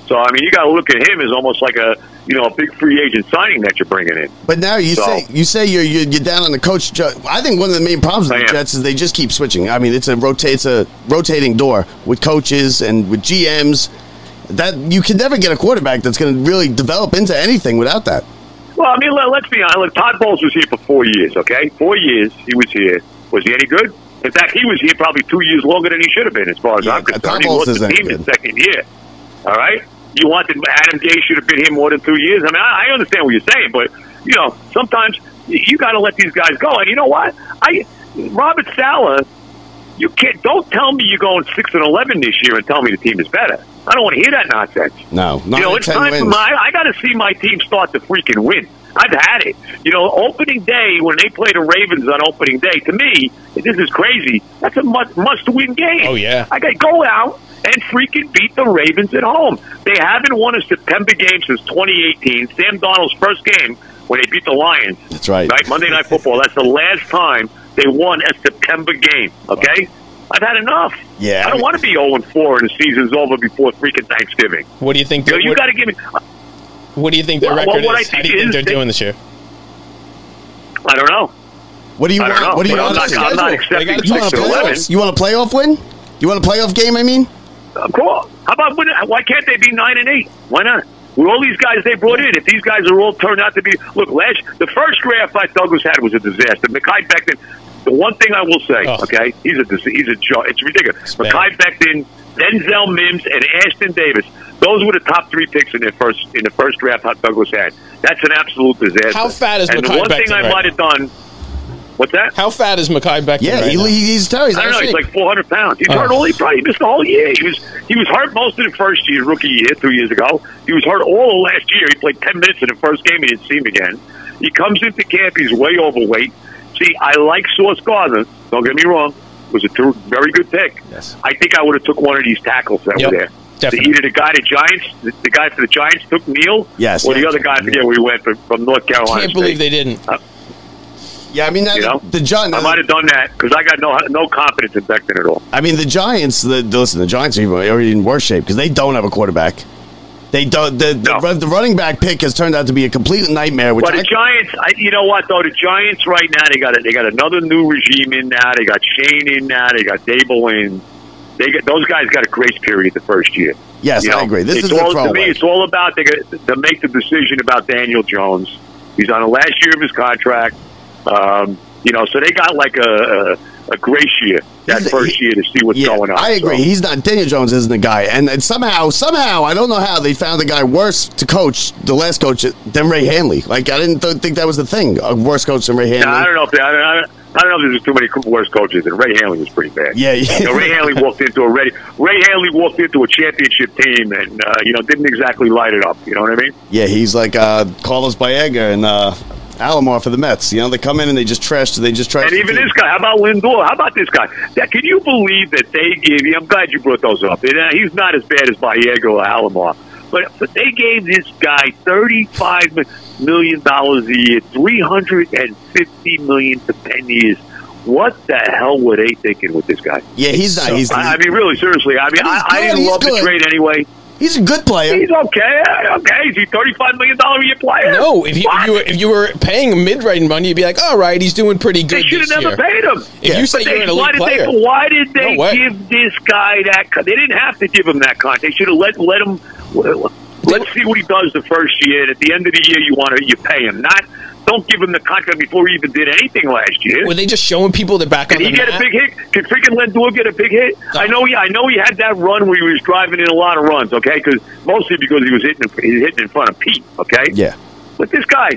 A: So I mean, you got to look at him as almost like a you know a big free agent signing that you're bringing in.
F: But now you
A: So-
F: say you say you're, you're you're down on the coach. I think one of the main problems with the. Jets is they just keep switching. I mean, it's a rotate, it's a rotating door with coaches and with GMs. That you can never get a quarterback that's going to really develop into anything without that.
A: Well, I mean, let, let's be honest. Look, Todd Bowles was here for four years. Okay, four years he was here. Was he any good? In fact, he was here probably two years longer than he should have been, as far as
F: Yeah,
A: I'm concerned. He lost the team
F: good.
A: his second year. All right, you wanted Adam Gase should have been here more than two years. I mean, I, I understand what you're saying, but you know, sometimes you, got to let these guys go. And you know what? I Robert Saleh, you can't. Don't tell me you're going six and eleven this year and tell me the team is better. I don't want to hear that nonsense.
F: No, nine
A: You know, it's
F: 10
A: time for my. I got to see my team start to freaking win. I've had it. You know, opening day when they play the Ravens on opening day, to me, this is crazy. That's a must must win game.
G: Oh, yeah.
A: I got to go out and freaking beat the Ravens at home. They haven't won a September game since 2018. Sam Darnold's first game when they beat the Lions.
F: That's right.
A: Right, Monday Night Football. That's the last time they won a September game. Okay. I've had enough.
F: Yeah,
A: I
F: I
A: don't
F: mean-
A: want to be 0 and 4 and the season's over before freaking Thanksgiving.
G: What do you think?
A: You know, you got to give me.
G: What do you think their
A: Well,
G: record
A: what I
G: is? How do you think they're
A: they-
G: doing this year?
A: I don't know.
F: What do you
A: I
F: want?
A: know.
F: What do you
A: But
F: want?
A: I'm not, I'm not
F: schedule?
A: accepting
F: You want a
A: and
F: playoff? You want a playoff win? You want a playoff game? I mean,
A: Uh, Cool. How about when, why can't they be nine and eight? Why not? With all these guys they brought in, if these guys are all turned out to be look, last the first draft I Douglas had was a disaster. Mekhi Becton. The one thing I will say,
G: Oh.
A: okay, he's a he's a joke. It's ridiculous.
G: It's bad.
A: Mekhi Becton, Denzel Mims, and Ashtyn Davis. Those were the top three picks in their first in the first draft Hot Douglas had. That's an absolute disaster.
G: How fat is
A: and the
G: Mekhi
A: one thing I
G: right
A: might have done What's that?
G: How fat is Mekhi Becton?
F: Yeah,
G: right
F: he, he's terrible. He's
A: I don't know.
F: out
A: He's like 400 pounds. He's
G: Oh.
A: hurt all. He probably missed the whole year. He was he was hurt most of the first year, rookie year, two years ago. He was hurt all of last year. He played 10 minutes in the first game. He didn't see him again. He comes into camp. He's way overweight. See, I like Sauce Gardner. Don't get me wrong. It Was a ter- very good pick.
F: Yes.
A: I think I would have took one of these tackles that
G: Yep,
A: were there.
G: Definitely.
A: Either the guy the Giants, the, the guy for the Giants took Neal,
F: Yes,
A: or the other guy. I forget where he went from, from North Carolina.
G: I can't believe they didn't.
F: Uh, yeah, I mean, that,
A: You know,
F: the Giants.
A: I might have done that because I got no no confidence in Becton at all.
F: I mean, the Giants. The, the- listen, the Giants are even- are in worse shape because they don't have a quarterback. They don't. The, the,
A: No.
F: the running back pick has turned out to be a complete nightmare. Which
A: But
F: I,
A: the Giants, I, you know what though? The Giants right now they got they got another new regime in now. They got Schoen in now. They got Daboll in. They got those guys got a grace period the first year.
F: yes,
A: You
F: I
A: know,
F: agree. This
A: it's
F: is the
A: all, to me. It's all about they got to make the decision about Daniel Jones. He's on the last year of his contract. Um, you know, so they got like a a, grace year that
F: He's-
A: first year to see what's
F: Yeah,
A: going on.
F: I agree.
A: So-
F: He's not. Daniel Jones isn't the guy, and, and somehow, somehow, I don't know how they found the guy worse to coach the last coach than Ray Handley. Like I didn't th- think that was the thing. A worse coach than Ray
A: Handley. I don't know if they, I, don't, I don't- I don't know if there's too many worse coaches. And Ray Handley was pretty bad.
F: Yeah, yeah.
A: You know, Ray Handley walked into a ready. Ray Handley walked into a championship team, and uh, you know didn't exactly light it up. You know what I mean?
F: Yeah, he's like uh, Carlos Baerga and uh, Alomar for the Mets. You know, they come in and they just trash. They just trash.
A: And even this guy, how about Lindor? How about this guy? Yeah, can you believe that they gave you? I'm glad you brought those up. Uh, he's not as bad as Baerga or Alomar, but but they gave this guy thirty-five million dollars a year, three hundred and fifty million to ten years. What the hell were they thinking with this guy?
F: Yeah, he's not. He's,
A: I, I mean, really, seriously. I mean, I, I didn't love
F: good.
A: the trade anyway.
F: He's a good player.
A: He's okay. Okay, is he thirty-five million dollar a year player?
G: No, if you, if you were if you were paying mid-range money, you'd be like, all right, he's doing pretty good.
A: They should have never
G: year.
A: paid him.
G: If you say
A: But
G: you're an elite
A: why did
G: player,
A: they? Why did they
G: No
A: give this guy that? con- They didn't have to give him that contract. They should have let let him. Let's see what he does the first year. And at the end of the year, you want to you pay him. Not don't give him the contract before he even did anything last year.
G: were they just showing people the back
A: Did he
G: the
A: get a big hit? Did freaking Lindor get a big hit? I know. He, I know he had that run where he was driving in a lot of runs. Okay, because mostly because he was hitting, he was hitting in front of Pete. Okay.
F: Yeah.
A: But this guy,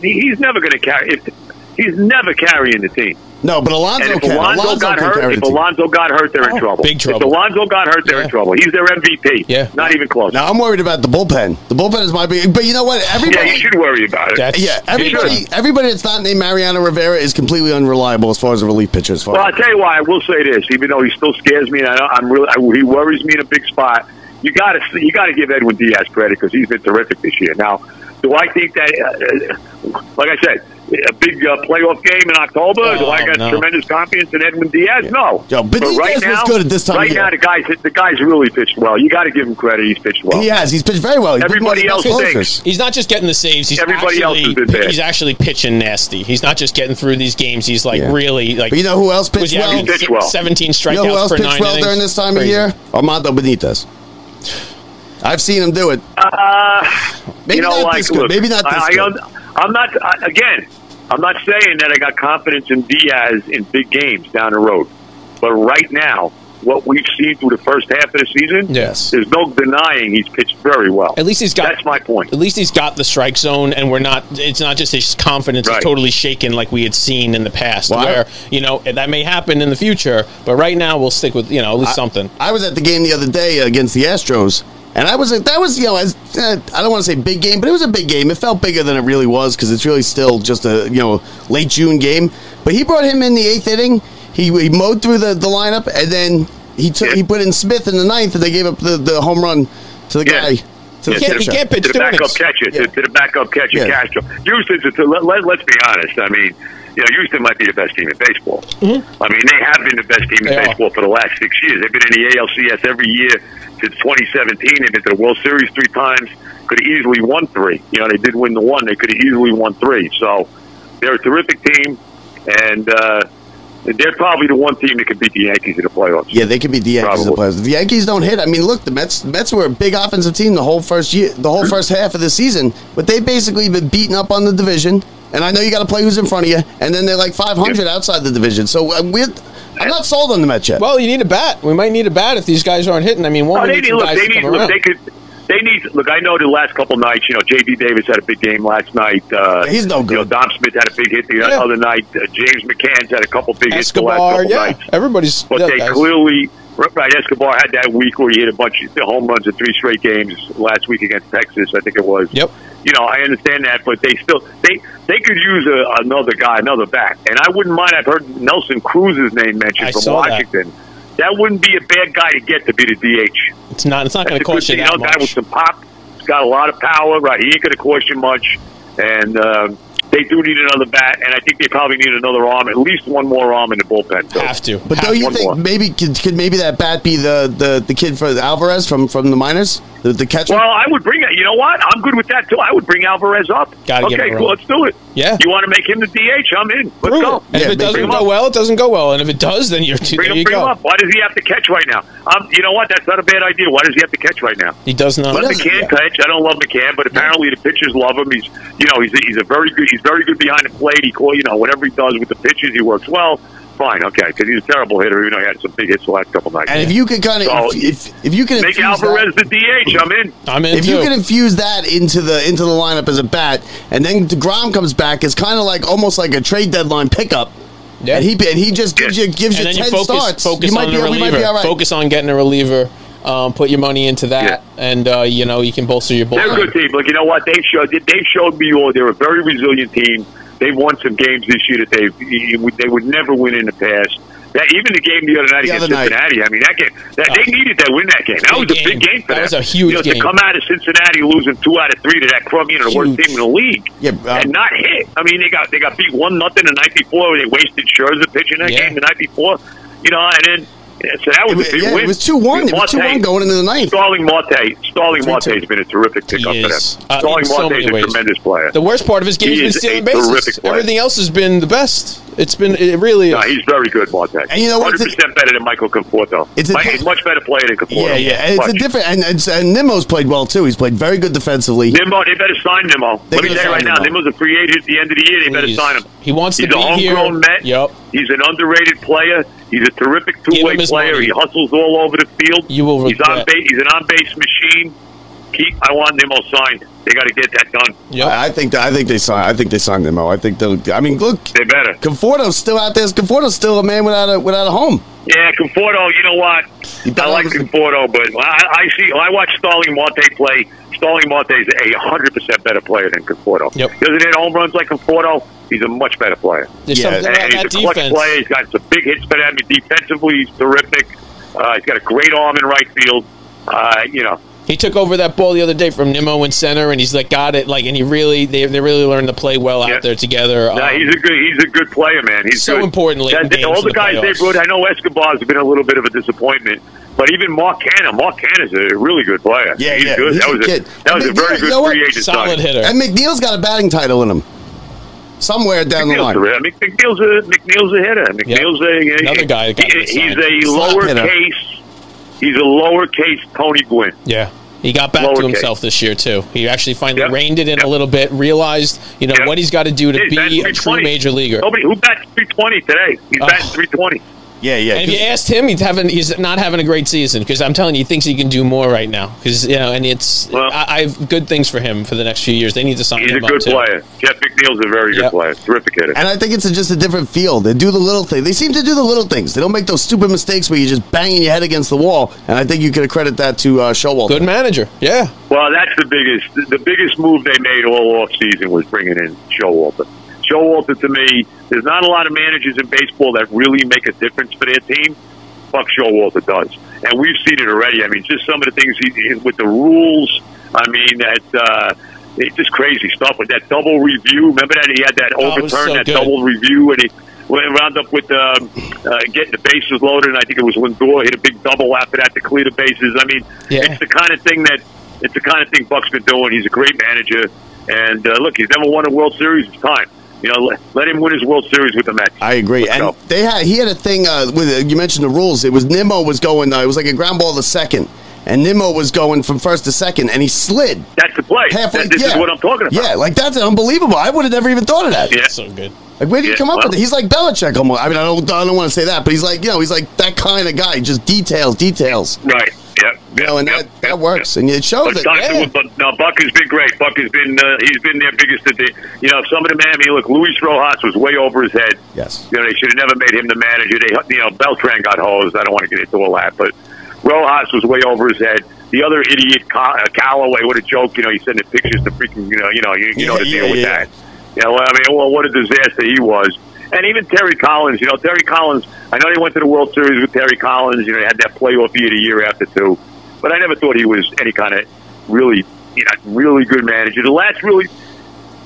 A: he's never going to carry. If, he's never carrying the team.
F: No, but Alonso
A: And if
F: can.
A: Alonso,
F: Alonso
A: got
F: can
A: hurt, if. Alonso got hurt, they're in
G: Oh,
A: trouble.
G: big trouble.
A: If Alonso got hurt, they're
G: Yeah.
A: in trouble. He's their MVP.
G: Yeah.
A: Not even close.
F: Now I'm worried about the bullpen. The bullpen is my big. But you know what?
A: yeah,
F: Everybody.
A: you should worry about it.
G: That's-
F: Yeah, everybody, everybody that's not named Mariano Rivera is completely unreliable as far as a relief pitcher. As far
A: Well, I'll tell you why. I will say this, even though he still scares me, and I, I'm really, I, he worries me in a big spot. You got to, you got to give Edwin Diaz credit because he's been terrific this year. Now, do I think that, uh, like I said, a big uh, playoff game in October? do
G: Oh,
A: I got
G: no.
A: tremendous confidence in Edwin Diaz? No.
F: Yo, but Diaz
A: right
F: was
A: now,
F: good at this time of
A: Right
F: year.
A: now, the guys, the guys really pitched well. You got to give him credit. He's pitched well.
F: he has, he's pitched very well. He's been one of
A: Everybody else
F: best
A: thinks.
G: He's not just getting the saves. He's
A: Everybody else
G: actually
A: has been bad.
G: he's actually pitching nasty. He's not just getting through these games. He's like
F: Yeah.
G: really like.
F: But you know who else pitched well?
G: averaging
A: Pitched well.
G: Seventeen
F: You
G: strikeouts
F: know who else
G: for
F: pitched well
G: innings?
F: during this time
G: Crazy.
F: of year? Armando Benitez. I've seen him do it.
A: Uh,
F: Maybe
A: you know,
F: not
A: like,
F: this good.
A: look,
F: Maybe not this
A: I, I,
F: good.
A: I'm not. Again, I'm not saying that I got confidence in Diaz in big games down the road, but right now, what we've seen through the first half of the season,
G: Yes.
A: there's no denying he's pitched very well.
G: At least he's got.
A: That's my point.
G: At least he's got the strike zone, and we're not. It's not just his confidence is totally shaken like we had seen in the past,
F: Well, I-
G: where you know that may happen in the future. But right now, we'll stick with you know at least something.
F: I was at the game the other day against the Astros, and I was like, that was you know as eh, I don't want to say big game, but it was a big game. It felt bigger than it really was because it's really still just a you know late June game. But he brought him in the eighth inning. He, he mowed through the, the lineup, and then he took
A: Yeah.
F: he put in Smith in the ninth, and they gave up the, the home run to the
A: Yeah.
F: guy. To
A: Yeah,
F: the
G: He can't, he can't pitch
A: to the backup
G: innings.
A: catcher,
F: Yeah.
A: to, to the backup catcher,
F: Yeah.
A: Castro. Houston's, a, let, let, let's be honest. I mean, you know, Houston might be the best team in baseball. I mean, they have been the best team in
G: Mm-hmm. They are.
A: baseball for the last six years. They've been in the ALCS every year since 2017. They've been to the World Series three times. Could have easily won three. You know, they did win the one. They could have easily won three. So they're a terrific team, and uh, they're probably the one team that could beat the Yankees in the playoffs.
F: Yeah, they could be the Yankees. in The, playoffs. the Yankees don't hit. I mean, look, the Mets. The Mets were a big offensive team the whole first year, the whole first half of the season, but they basically been beaten up on the division. And I know you got to play who's in front of you, and then they're like 500 outside the division. So uh, we're, I'm not sold on the Mets yet.
G: Well, you need a bat. We might need a bat if these guys aren't hitting. I mean, one
A: Oh,
G: we
A: they
G: need
A: need look. They need
G: come
A: look. They could. they need. Look, I know the last couple nights. You know, J.D. Davis had a big game last night. Uh,
F: He's no good.
A: You know. Dom Smith had a big hit the
G: Yeah.
A: other night. Uh, James McCann's had a couple big hits the last
G: Escobar,
A: couple
G: yeah,
A: nights.
G: everybody's.
A: But
G: yeah,
A: they
G: guys.
A: clearly, right? Escobar had that week where he hit a bunch of home runs in three straight games last week against Texas. I think it was.
G: Yep.
A: You know, I understand that, but they still they they could use a, another guy, another bat, and I wouldn't mind. I've heard Nelson Cruz's name mentioned
G: I
A: from
G: saw that.
A: Washington. That. wouldn't be a bad guy to get to be the DH.
G: It's not. It's not going to
A: a good
G: cost you that
A: young guy with
G: much.
A: some pop. He's got a lot of power. Right, he ain't going to cost you much, and. Um, they do need another bat, and I think they probably need another arm, at least one more arm in the bullpen. So.
G: Have to.
F: But
G: Have
F: don't you think
A: more.
F: maybe could, could maybe that bat be the, the, the kid for Alvarez from, from the minors, the, the catcher?
A: Well, I would bring it. You know what? I'm good with that too. I would bring Alvarez up.
G: Gotta
A: okay, cool. Let's do it.
G: Yeah.
A: You want to make him the DH? I'm in. Let's
G: Prove
A: go.
G: it. And
F: Yeah,
G: if it doesn't go
A: up.
G: well, it doesn't go well. And if it does, then you're
A: Bring
G: there
A: him,
G: you
A: bring him
G: go.
A: up. Why does he have to catch right now? Um, you know what? That's not a bad idea. Why does he have to catch right now?
G: He does not.
A: Let McCann
F: yeah.
A: catch. I don't love McCann, but apparently the pitchers love him. He's, you know, he's a, he's a very good. He's very good behind the plate. He call, you know, whatever he does with the pitches, he works well. Fine, okay, because he's a terrible hitter. Even though he had some big hits the last couple nights.
F: and if you can kind of
A: So,
F: if, if, if you can
A: Make
F: infuse
A: Alvarez
F: that,
A: the DH, I'm in.
G: I'm in
F: if
G: too.
F: you can infuse that into the into the lineup as a bat, and then Degrom comes back, it's kind of like almost like a trade deadline pickup.
G: Yeah.
F: And he and he just gives you gives
G: and
F: you
G: then you
F: ten
G: focus,
F: starts.
G: focus
F: you might
G: on
F: be
G: the
F: we might be
G: reliever.
F: all right.
G: Focus on getting a reliever. Um, put your money into that, and uh, you know you can bolster your bullpen.
A: They're a good
G: bullpen.
A: team. Look, you know what? They've showed they've showed me all. They're a very resilient team. They've won some games this year that they they would never win in the past. That even the game the other night
F: The
A: against
F: other night.
A: Cincinnati. I mean, that game that, they
G: Oh.
A: needed to win that game. That was a big
G: game.
A: game for
G: That
A: them.
G: That was a huge
A: you know,
G: game.
A: To come out of Cincinnati losing two out of three to that crumb, you know, the worst team in the league,
F: Yeah, um,
A: and not hit. I mean, they got they got beat one nothing the night before. They wasted Scherzer pitching that
G: Yeah.
A: game the night before. You know, and then. So that was
F: It was,
A: a big
F: yeah,
A: win.
F: it was two one. It was two one going into the ninth.
A: Starling Marte, Starling
F: Three,
A: Marte has been a terrific pickup
G: He
A: for them.
G: is. Uh,
A: Starling
G: so
A: Marte is a
G: ways.
A: tremendous player.
G: The worst part of his game
A: He
G: has
A: is
G: been stealing bases.
A: terrific.
G: Everything else has been the best. It's been it really is.
A: No, he's very good, Marte.
F: And you know what?
A: Hundred percent better than Michael Conforto.
F: It's a-
A: Mi- he's a much better player than Conforto.
F: Yeah, yeah, and it's a different. And, and, and Nimmo's played well too. He's played very good defensively.
A: Nimmo, they better sign Nimmo.
F: They
A: Let me
F: gotta
A: tell you right
F: sign
A: now,
F: Nimmo.
A: Nimmo's a free agent at the end of the year. They better sign him.
G: he wants to
A: He's a
G: be here.
A: homegrown Met.
G: Yep.
A: He's an underrated player. He's a terrific two-way player.
G: money.
A: He hustles all over the field.
G: You will
A: He's on
G: regret.
A: base. He's an on-base machine. Keep. I want Nimmo signed. They got to get that done.
G: Yep.
F: I I think I think they signed. I think they signed Nimmo. I think they'll. I mean, look,
A: They better.
F: Conforto's still out there. Conforto's still a man without a without a home.
A: Yeah, Conforto. You know what? I like
F: obviously-
A: Conforto, but I, I see. I watch Starling Marte play. Starling Marte is a hundred percent better player than Conforto.
G: Yep.
A: Doesn't hit home runs like Conforto. He's a much better player.
G: There's
F: Yeah,
G: something
A: And he's
G: that
A: a clutch
G: defense.
A: player. He's got some big hits for them. Defensively, he's terrific. Uh, he's got a great arm in right field. Uh, you know,
G: He took over that ball the other day from Nimmo in center, and he's like got it. Like, and he really they they really learned to play well
A: Yeah.
G: out there together.
A: nah,
G: Um,
A: he's a good. He's a good player, man. He's
G: So
A: good.
G: important late
A: That- all the
G: the
A: guys they've
G: playoffs.
A: I know Escobar's been a little bit of a disappointment, but even Mark Canha. Mark Canha's a really good player.
F: Yeah,
A: he's
F: yeah,
A: good.
F: he's
A: that
F: a
A: was a,
F: kid.
A: that was
F: I
A: a
F: mean,
A: very
F: you
A: good
F: know what?
A: free agent
G: solid
A: signing.
G: hitter.
F: And McNeil's got a batting title in him. Somewhere down the line.
A: a, Mc- McNeil's a McNeil's a hitter. McNeil's a
G: Another guy that got
A: he- he's a lowercase. He's a lowercase Tony Gwynn.
G: Yeah. He got back to
A: Lowercase.
G: himself this year too. He actually finally
A: Yep.
G: reined it in
A: Yep.
G: a little bit, realized you know
A: Yep.
G: what he's got to do to
A: He's
G: be a true major leaguer.
A: Nobody who bats 320 today. He's
G: Oh.
A: batting 320.
F: Yeah, yeah.
G: And if you asked him, he's having he's not having a great season because I'm telling you, he thinks he can do more right now. Because you know, and it's
A: Well-
G: I, I have good things for him for the next few years. They need to sign
A: He's a good
G: up too.
A: player. Jeff McNeil's a very good player. Terrific hitter.
F: And I think it's a, just a different feel. They do the little thing. They seem to do the little things. They don't make those stupid mistakes where you're just banging your head against the wall. And I think you could credit that to uh, Showalter.
G: Good manager, yeah.
A: Well, that's the biggest the biggest move they made all off season was bringing in Showalter. Showalter to me, there's not a lot of managers in baseball that really make a difference for their team. Fuck Showalter does, and we've seen it already. I mean, just some of the things he with the rules. I mean, that uh, it's just crazy stuff with that double review. Remember that he had that
G: Oh,
A: overturn,
G: so
A: that
G: good.
A: double review, and he went wound up with um, uh, getting the bases loaded. And I think it was Lindor hit a big double after that to clear the bases. I mean,
G: Yeah.
A: it's the kind of thing that it's the kind of thing Buck's been doing. He's a great manager, and uh, look, he's never won a World Series. It's time. You know, let, let him win his World Series with the Mets.
F: I agree.
A: Let's
F: and
A: go.
F: they had he had a thing uh, with uh, you mentioned the rules. It was Nimmo was going. Uh, it was like a ground ball to second, and Nimmo was going from first to second, and he slid
A: That's the play.
F: halfway.
A: That- this
F: yeah.
A: is what I'm talking about.
F: Yeah, like that's unbelievable. I would have never even thought of that.
A: Yeah.
G: So good.
F: Like where did you
A: Yeah,
F: come up
A: well-
F: with it? He's like Belichick almost. I mean, I don't, I don't want to say that, but he's like you know, he's like that kind of guy. Just details, details.
A: Right. Yep.
F: You know, and
A: yep,
F: that, that works, and it shows
A: But,
F: it.
G: Yeah.
A: but no, Buck has been great. Buck has been uh, he's been their biggest. You know, some of the man. I look, Luis Rojas was way over his head.
F: Yes.
A: You know, they should have never made him the manager. They, you know, Beltran got hosed. I don't want to get into all that, but Rojas was way over his head. The other idiot, uh, Callaway, what a joke! You know, he's sending pictures to freaking. You know, you know, you, you know the
F: Yeah,
A: deal with
F: yeah,
A: that. You know, I mean, well, what a disaster he was. And even Terry Collins, you know, Terry Collins. I know they went to the World Series with Terry Collins. You know, they had that playoff year the year after too. But I never thought he was any kind of really, you know, really good manager. The last really,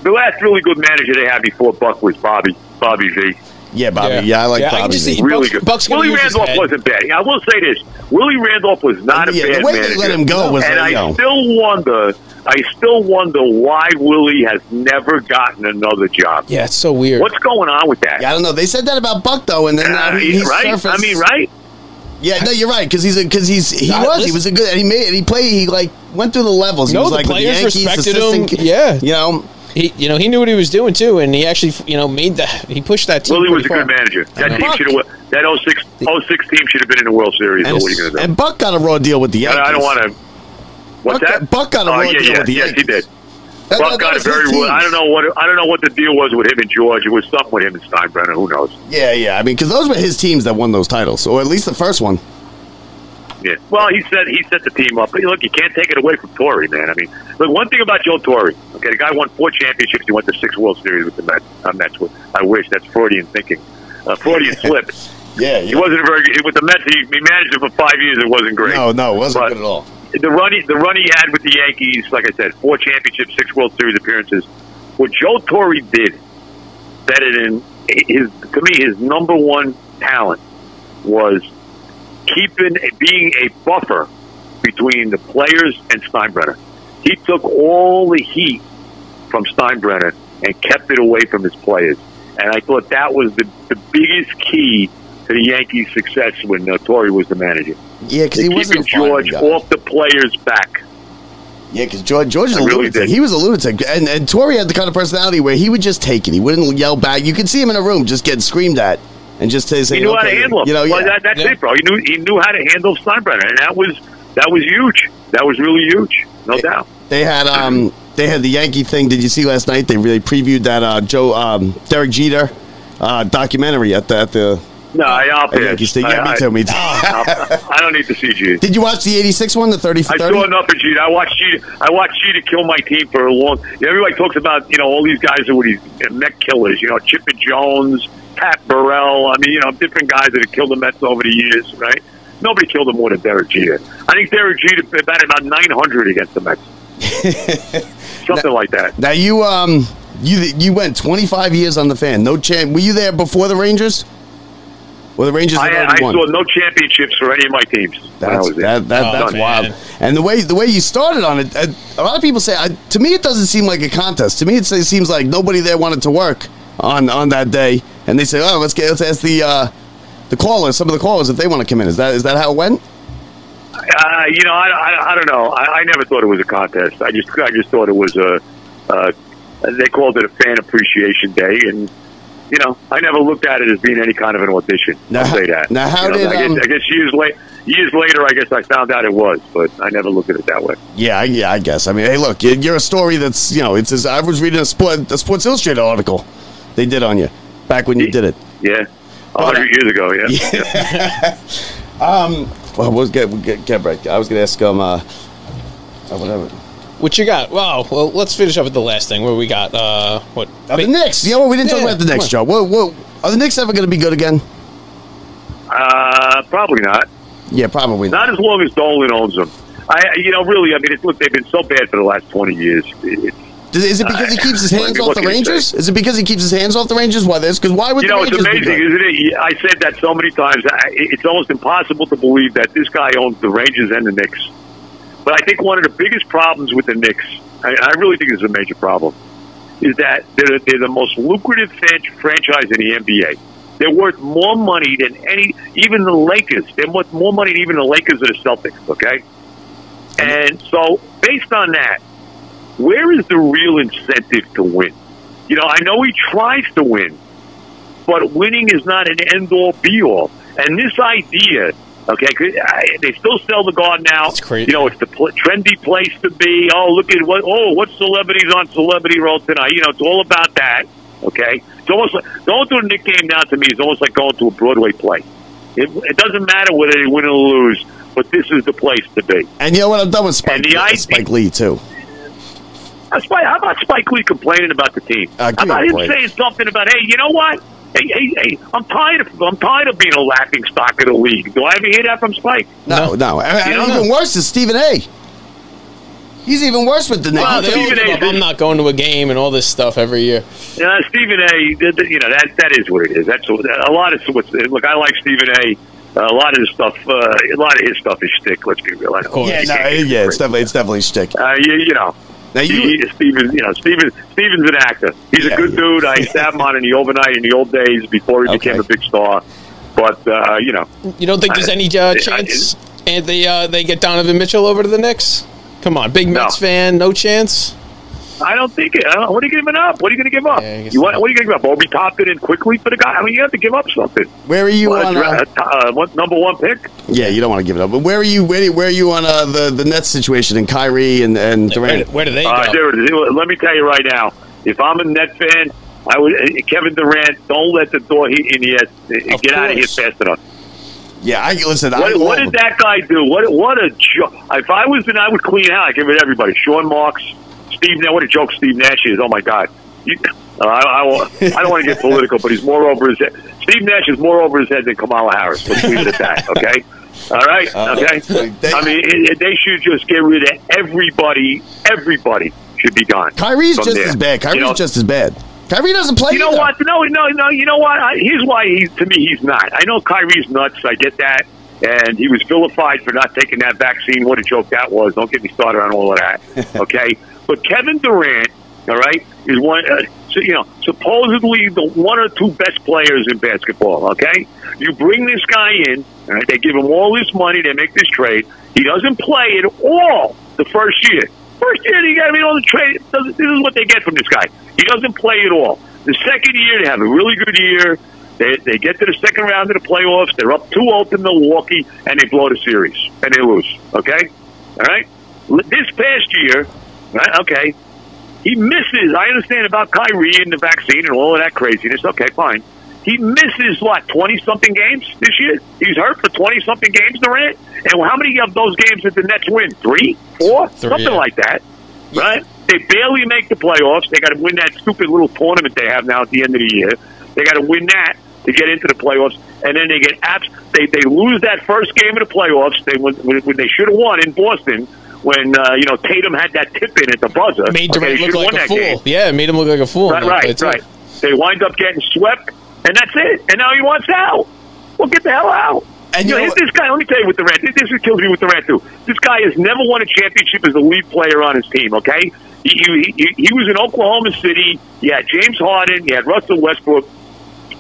A: the last really good manager they had before Buck was Bobby, Bobby V.
F: Yeah, Bobby. Yeah, I like
G: Yeah, I
F: Bobby.
G: just
F: V.
G: see-
A: Really
G: Buck's-
A: good.
G: Buck's
A: Willie Randolph wasn't bad. I will say this: Willie Randolph was not a bad
F: the way they
A: manager.
F: let him go was,
A: and I
F: know.
A: still wonder. I still wonder why Willie has never gotten another job.
G: Yeah, it's so weird.
A: What's going on with that?
F: Yeah, I don't know. They said that about Buck though, and then now
A: Uh,
F: he, he's
A: right?
F: surfaced.
A: I mean, right?
F: Yeah, no, you're right because he's because he's he
G: Nah,
F: was he was a good and he made and he played he like went through the levels. He
G: No,
F: was
G: the
F: like with
G: players
F: Yankees,
G: respected him. Yeah.
F: you know.
G: He, you know, he knew what he was doing too, and he actually, you know, made that. He pushed that team.
A: Willie was a
G: pretty
A: good manager. That
F: And
A: team should have. That 06, 06 team should have been in the World Series.
F: And,
A: but what are you going to do?
F: and Buck got a raw deal with the Yankees.
A: I, I don't want to. What's
F: Buck
A: that?
F: Buck got a
A: oh,
F: raw
A: yeah,
F: deal
A: yeah,
F: with the
A: yes, he did.
F: That-
A: Buck
F: that
A: got a very.
F: team.
A: I don't know what. I don't know what the deal was with him and George. It was something with him and Steinbrenner. Who knows?
F: Yeah, yeah. I mean, because those were his teams that won those titles, or at least the first one.
A: Yeah. Well, he said he set the team up. But look, you can't take it away from Torre, man. I mean, look, one thing about Joe Torre. Okay, the guy won four championships. He went to six World Series with the Mets. Uh, Mets. I wish that's Freudian thinking. Uh, Freudian slip.
F: Yeah,
A: He wasn't very good with the Mets. He, he managed it for five years. It wasn't great.
F: No, no, it wasn't
A: But
F: good at all.
A: The run, he, the run he had with the Yankees, like I said, four championships, six World Series appearances. What Joe Torre did, better than his to me, his number one talent was keeping being a buffer between the players and Steinbrenner. He took all the heat from Steinbrenner and kept it away from his players. And I thought that was the, the biggest key to the Yankees' success when uh, Torre was the manager.
F: Yeah, because he wasn't
A: George off the players' back.
F: Yeah, because George, George is a
A: really
F: lunatic.
A: did.
F: He was a lunatic, and and Torre had the kind of personality where he would just take it. He wouldn't yell back. You could see him in a room just getting screamed at, and just say,
A: He knew how to handle him.
F: You know,
A: well,
F: yeah.
A: that, that's
G: Yeah.
A: it, bro. He knew he knew how to handle Steinbrenner, and that was that was huge. That was really huge, no doubt.
F: They had um they had the Yankee thing. Did you see last night? They really previewed that uh, Joe um, Derek Jeter uh, documentary at the at the
A: No, I, I'll
F: at Yankee
A: pass.
F: Yeah,
A: I,
F: me too. Me too.
A: I, I don't need to see Jeter.
F: Did you watch the '86 one, the 30 for
A: I saw enough of Jeter. I watched Jeter. I watched Jeter kill my team for a long. Everybody talks about you know all these guys who were these neck killers. You know, Chipper Jones, Pat Burrell. I mean, you know, different guys that have killed the Mets over the years, right? Nobody killed him more than Derek Jeter. I think Derek Jeter batted about 900 against the Mets. Something like that.
F: Now you um you you went 25 years on the fan. No champ. Were you there before the Rangers? Well, the Rangers
A: I,
F: already
A: I
F: won.
A: saw no championships for any of my teams. when
F: That's
A: was
F: that, that,
G: Oh,
F: that's
G: man.
F: wild. And the way the way you started on it, uh, a lot of people say. I, to me, it doesn't seem like a contest. To me, it, it seems like nobody there wanted to work on on that day, and they say, "Oh, let's get let's ask the uh, the callers, some of the callers, if they want to come in." Is that is that how it went?
A: Uh, you know, I, I, I don't know. I, I never thought it was a contest. I just I just thought it was a. Uh, they called it a fan appreciation day, and you know, I never looked at it as being any kind of an audition.
F: Now,
A: I'll say that.
F: now, how
A: You know,
F: did,
A: I guess,
F: um,
A: I guess years late, years later, I guess I found out it was, but I never looked at it that way.
F: Yeah, I- yeah, I guess. I mean, hey, look, you- you're a story that's you know, it's. As, I was reading a sport a Sports Illustrated article they did on you back when you did it.
A: Yeah, a
F: Well,
A: hundred years ago. Yeah.
F: Um, well, we'll get we'll get, get back. I was going to ask him. Uh, uh, whatever.
G: What you got? Wow. Well, let's finish up with the last thing. Where we got uh what?
F: Now, the Knicks. You know what? We didn't talk about the
G: come
F: Knicks. Joe. What, what, are the Knicks ever going to be good again?
A: Uh, probably not.
F: Yeah, probably not.
A: Not as long as Dolan owns them. I, you know, really. I mean, it's, look, they've been so bad for the last twenty years. It's
F: Is, is it because he keeps his hands off the Rangers? Is it because he keeps his hands off the Rangers? Why this? Because why would
A: You know, it's
F: Rangers be
A: amazing, isn't it? I said that so many times. It's almost impossible to believe that this guy owns the Rangers and the Knicks. But I think one of the biggest problems with the Knicks, I, I really think it's a major problem, is that they're, they're the most lucrative franchise in the NBA. They're worth more money than any, even the Lakers. They're worth more money than even the Lakers or the Celtics. Okay, and so based on that, where is the real incentive to win? You know, I know he tries to win, but winning is not an end all be all. And this idea okay, I- they still sell the Garden now.
G: That's crazy.
A: You know, it's the pl- trendy place to be. Oh, look at what! Oh, what celebrities on Celebrity Roll tonight? You know, it's all about that. Okay, it's almost like going to a Nick game now to me is almost like going to a Broadway play. It, it doesn't matter whether they win or lose, but this is the place to be.
F: And you know what? I'm done with Spike,
A: And the idea-
F: Spike Lee too.
A: How Spike- how about Spike Lee complaining about the team?
F: Uh, give
A: how about him
F: break.
A: saying something about, hey, you know what? Hey, hey, hey! I'm tired of I'm tired of being a laughing stock of the league. Do I ever hear that from Spike?
F: No, no. And, and
A: You don't
F: even
A: know.
F: worse is Stephen A. He's even worse with the Knicks.
G: Wow, they
A: Stephen A.
G: up. I'm not going to a game and all this stuff every year.
A: Uh, Stephen A. th- th- You know that that is what it is. That's what, a lot of what's look. I like Stephen A. A lot of his stuff. Uh, a lot of his stuff is shtick. Let's be real. I know.
G: course.
F: yeah,
A: You
F: no,
A: can't get
F: yeah, it's definitely it's definitely shtick.
A: Uh, you, you know.
F: Now you-
A: he, he- Steven, you know, Steven, Steven's an actor. He's
F: Yeah,
A: a good
F: he
A: dude. I used to have him on in the overnight in the old days before he became a big star. But uh, you know,
G: You don't think there's any
A: I-
G: uh,
A: I-
G: chance and they uh, they get Donovan Mitchell over to the Knicks? Come on, big
A: No.
G: Mets fan, no chance.
A: I don't think it. I don't, what are you giving up? What are you going to give up?
G: Yeah,
A: you want? What are you going to give up? Obi Toppin and Quickley for the guy? I mean, you have to give up something.
F: Where are you
A: Well,
F: on?
A: that's
F: Uh,
A: uh, number one pick?
F: yeah, you don't want to give it up. But where are you? Where, where are you on uh, the the Nets situation and Kyrie and and Durant?
G: where do they
A: Uh,
G: go?
A: dude, let me tell you right now. If I'm a Net fan, I would uh, Kevin Durant. Don't let the door hit in yet.
G: Of
A: Get out of here
G: course.
A: fast enough.
F: Yeah, I listen. I
A: What,
F: love
A: what
F: him.
A: did that guy do? What what a joke! If I was in, I would clean out. I give it everybody. Sean Marks, Steve. Nash. What a joke Steve Nash is. Oh my God. You, uh, I, I, I don't want to get political, but he's more over his head. Steve Nash is more over his head than Kamala Harris. Let's leave it at that. Okay. All right.
F: Uh,
A: Okay. I mean, it, it- they should just get rid of everybody. Everybody should be gone.
F: Kyrie's
A: from
F: just
A: there.
F: as bad. Kyrie's
A: You know,
F: just as bad. Kyrie doesn't play.
A: you know
F: either.
A: what? No, no, no. You know what? I, here's why he's to me he's not. I know Kyrie's nuts. I get that, and he was vilified for not taking that vaccine. What a joke that was! Don't get me started on all of that. Okay, but Kevin Durant, all right, is one. Uh, so, you know, supposedly the one or two best players in basketball. Okay, you bring this guy in. All right, they give him all this money. They make this trade. He doesn't play at all the first year. First year, you got to be on the trade. This is what they get from this guy. He doesn't play at all. The second year, they have a really good year. They, they get to the second round of the playoffs. They're up 2 0 to Milwaukee, and they blow the series, and they lose. Okay? All right? This past year, right, okay, he misses. I understand about Kyrie and the vaccine and all of that craziness. Okay, fine. He misses, what, 20 something games this year? He's hurt for 20 something games, Durant? And how many of those games did the Nets win? Three? Four? Something
G: yeah.
A: like that. Right? They barely make the playoffs. They got to win that stupid little tournament they have now at the end of the year. They got to win that to get into the playoffs, and then they get abs- they they lose that first game of the playoffs. They when when they should have won in Boston when uh, you know Tatum had that tip in at the buzzer.
G: Made
A: Okay,
G: Durant
A: they
G: look like a fool.
A: game.
G: Yeah, it made him look like a fool.
A: Right, right, right. They wind up getting swept, and that's it. And now he wants out. Well, get the hell out.
F: And
A: you know,
F: know
A: this guy. Let me tell you with Durant. This this is kills me with the Durant too. This guy has never won a championship as a lead player on his team. Okay, he, he, he, he was in Oklahoma City. He had James Harden. He had Russell Westbrook.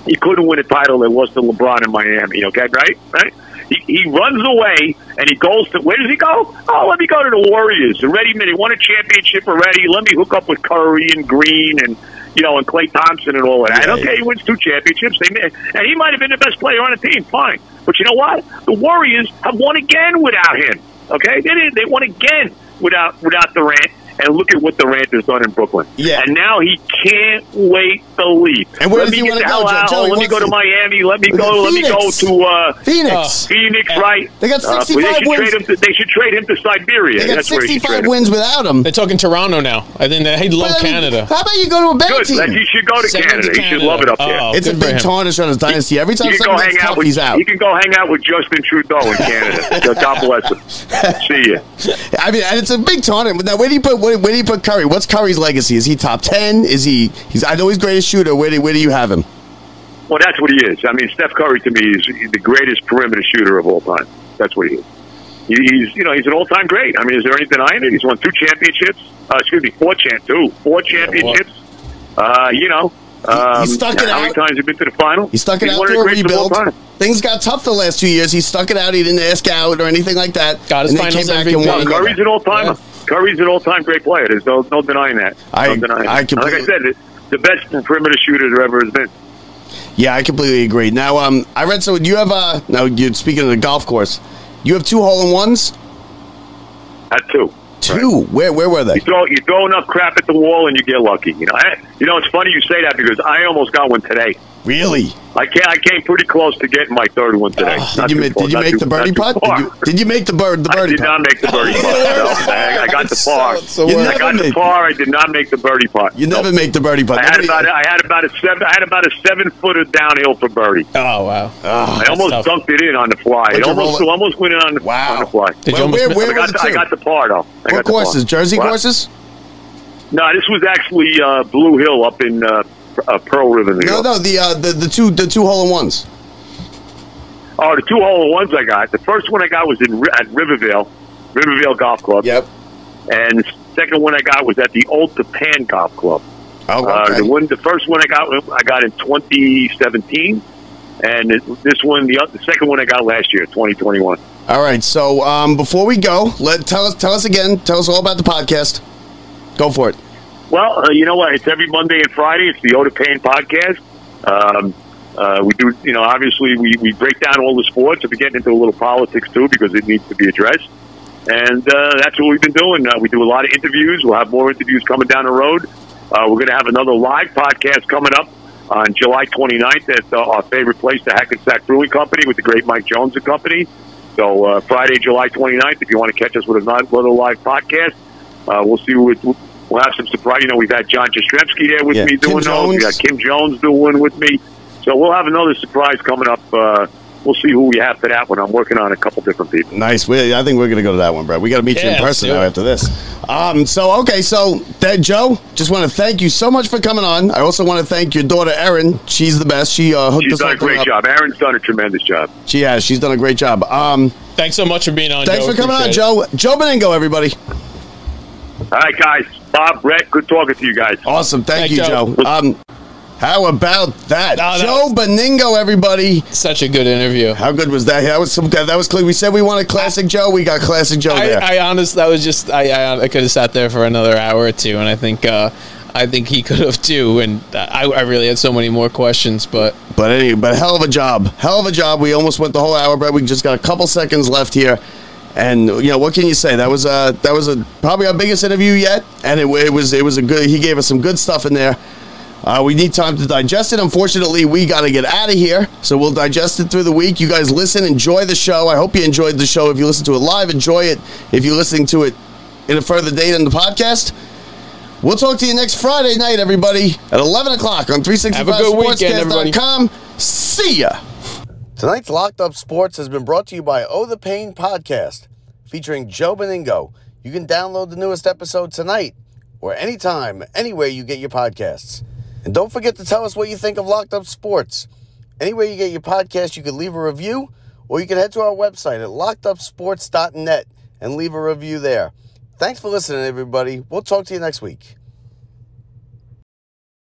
A: He couldn't win a title. It was to LeBron in Miami. Okay, right, right. He, he runs away and he goes to where does he go? Oh, let me go to the Warriors. Already, they won a championship already. Let me hook up with Curry and Green and you know and Klay Thompson and all of that.
F: Yeah.
A: Okay, he wins two championships. They may, and he might have been the best player on the team. Fine, but you know what? The Warriors have won again without him. Okay, they did. They won again without without Durant. And look at what Durant has done in Brooklyn.
F: Yeah.
A: And now he can't wait to leave.
F: And where
A: let
F: does
A: me
F: he wanna go,
A: hell
F: Joe?
A: out.
F: Joe,
A: let me go to
F: to-
A: Miami. Let me go.
F: at
A: Let me go to uh,
F: Phoenix.
A: Phoenix. Right?
F: They got
A: Uh,
F: 65
A: they
F: wins.
A: trade him. To, they should trade him to Siberia.
F: they got
A: That's where he should trade
F: 65
A: him.
F: wins without him.
G: They're talking Toronto now. I think they, he love
F: But, I mean,
G: Canada.
F: How about you go to a better
A: Good.
F: team?
A: That- He should go to
G: Send him
A: Canada.
G: to
A: He should love it up there.
G: Oh,
F: it's a big
G: him.
F: tarnish on his dynasty. Every time
A: He
F: something
A: hang
F: gets
A: out
F: tough, he's out.
A: He can go hang out with Justin Trudeau in Canada. God bless him. See you.
F: I mean, and it's a big tournament. Now, where do you put where, where do you put Curry? What's Curry's legacy? Is he top ten? Is he? He's. I know he's greatest shooter. Where do where do you have him?
A: Well, that's what he is. I mean, Steph Curry to me is the greatest perimeter shooter of all time. That's what he is. He's, you know, he's an all-time great. I mean, is there any denying it? He's won two championships. Uh, excuse me, four champ, two, four championships. Uh, you know, um,
F: he stuck it
A: how many
F: out.
A: times have you been to the final?
F: He stuck it
A: He's
F: out through a
A: greats of all
F: rebuild. Things got tough the last two years. He stuck it out. He didn't ask out or anything like that.
G: Got his
F: and
G: finals
F: came back
G: MVP.
F: and won.
A: No,
F: another.
A: Curry's an all-timer. Curry's an all-time great player. There's no, no denying that.
F: I-
A: no denying
F: I
A: it. Like I said, it, the best perimeter shooter there ever has been.
F: Yeah, I completely agree. Now, um, I read so you have uh now you're speaking of the golf course, you have two hole in ones.
A: At two.
F: Two. Where where were they?
A: You throw you throw enough crap at the wall and you get lucky. You know, I, you know it's funny you say that because I almost got one today.
F: Really?
A: I came I came pretty close to getting my third one today.
F: Did you
A: too
F: make Did you make
A: too-
F: the birdie
A: not
F: putt? Did you, did you make the bird the birdie?
A: I
F: birdie
A: did
F: putt?
A: not make the birdie putt. No, I, I got the par.
G: So
F: You
G: we're-
A: I got
F: never
A: the par. I did not make the birdie putt.
F: You never make the birdie putt.
A: I had
F: Nobody-
A: about I had about a seven I had about a seven footer downhill for birdie.
G: Oh wow.
F: Ah,
A: I almost
G: tough.
A: dunked it in on the fly.
F: But
A: It almost
F: it-
A: almost went in on the
F: Wow.
A: on the fly.
G: Did you
F: Where, where,
G: miss-
A: I
F: was
A: got,
F: it
A: the, I got the par though. I got
F: What
A: the
F: courses? Jersey courses?
A: No, this was actually uh, Blue Hill up in uh, uh, Pearl River, New
F: No,
A: York.
F: no. The uh, the the two the two hole in ones.
A: Oh, the two hole in ones I got. The first one I got was in at Rivervale, Rivervale Golf Club.
F: Yep.
A: And the second one I got was at the Old Tappan Golf Club.
F: Oh,
A: Uh,
F: okay.
A: the one, the first one I got, I got in 2017, and this one, the, the second one I got last year, 2021.
F: All right. So um, before we go, let tell us tell us again. Tell us all about the podcast. Go for it.
A: Well, uh, you know what? It's every Monday and Friday. It's the Oda Payne podcast. Um, uh, we do, you know, obviously we, we break down all the sports. we get into a little politics too because it needs to be addressed. And uh, that's what we've been doing. Uh, we do a lot of interviews. We'll have more interviews coming down the road. Uh, we're going to have another live podcast coming up on July 29th at uh, our favorite place, the Hackensack Brewing Company, with the great Mike Jones and Company. So uh, Friday, July 29th, if you want to catch us with another live podcast, we'll see what we'll have some surprise. You know, we've had John Jastrzemski there with
F: Yeah,
A: me
F: Kim
A: doing those. We
F: Jones.
A: got Kim Jones doing with me. So we'll have another surprise coming up. Uh, we'll see who we have for that one. I'm working on a couple different people.
F: Nice. We, I think we're going to go to that one, bro. We got to meet you in person now after this. Um. So okay. So that Joe, just want to thank you so much for coming on. I also want to thank your daughter Erin. She's the best. She uh, hooked
A: She's
F: us
A: done a great
F: up.
A: job. Erin's done a tremendous job.
F: She has. She's done a great job. Um.
G: Thanks so much for being on.
F: Thanks
G: Joe.
F: for coming on,
G: Appreciate it.
F: Joe. Joe Benigno, everybody.
A: All right, guys. Bob, Brett, good talking to you guys.
F: Awesome. Thank
G: Thanks,
F: you, Joe.
G: Joe.
F: Um. How about that,
G: No, that
F: Joe Benigno, everybody?
G: Such a good interview.
F: How good was that? That was some. That was clear. We said we wanted classic Joe. We got classic Joe
G: I,
F: there.
G: I honestly, that was just I, I, I could have sat there for another hour or two, and I think uh, I think he could have too. And I, I really had so many more questions, but
F: But anyway, but hell of a job, hell of a job. We almost went the whole hour, but we just got a couple seconds left here. And you know what can you say? That was uh that was a probably our biggest interview yet, and it, it was it was a good. He gave us some good stuff in there. Uh, we need time to digest it. Unfortunately, we got to get out of here, so we'll digest it through the week. You guys listen, enjoy the show. I hope you enjoyed the show. If you listen to it live, enjoy it. If you're listening to it in a further date in the podcast, we'll talk to you next Friday night, everybody, at 11 o'clock on 365
G: Have a good weekend, everybody.
F: sportscast.com. See ya. Tonight's Locked Up Sports has been brought to you by Oh the Pain Podcast, featuring Joe Benigno. You can download the newest episode tonight or anytime, anywhere you get your podcasts. And don't forget to tell us what you think of Locked Up Sports. Anywhere you get your podcast, you can leave a review, or you can head to our website at lockedupsports.net and leave a review there. Thanks for listening, everybody. We'll talk to you next week.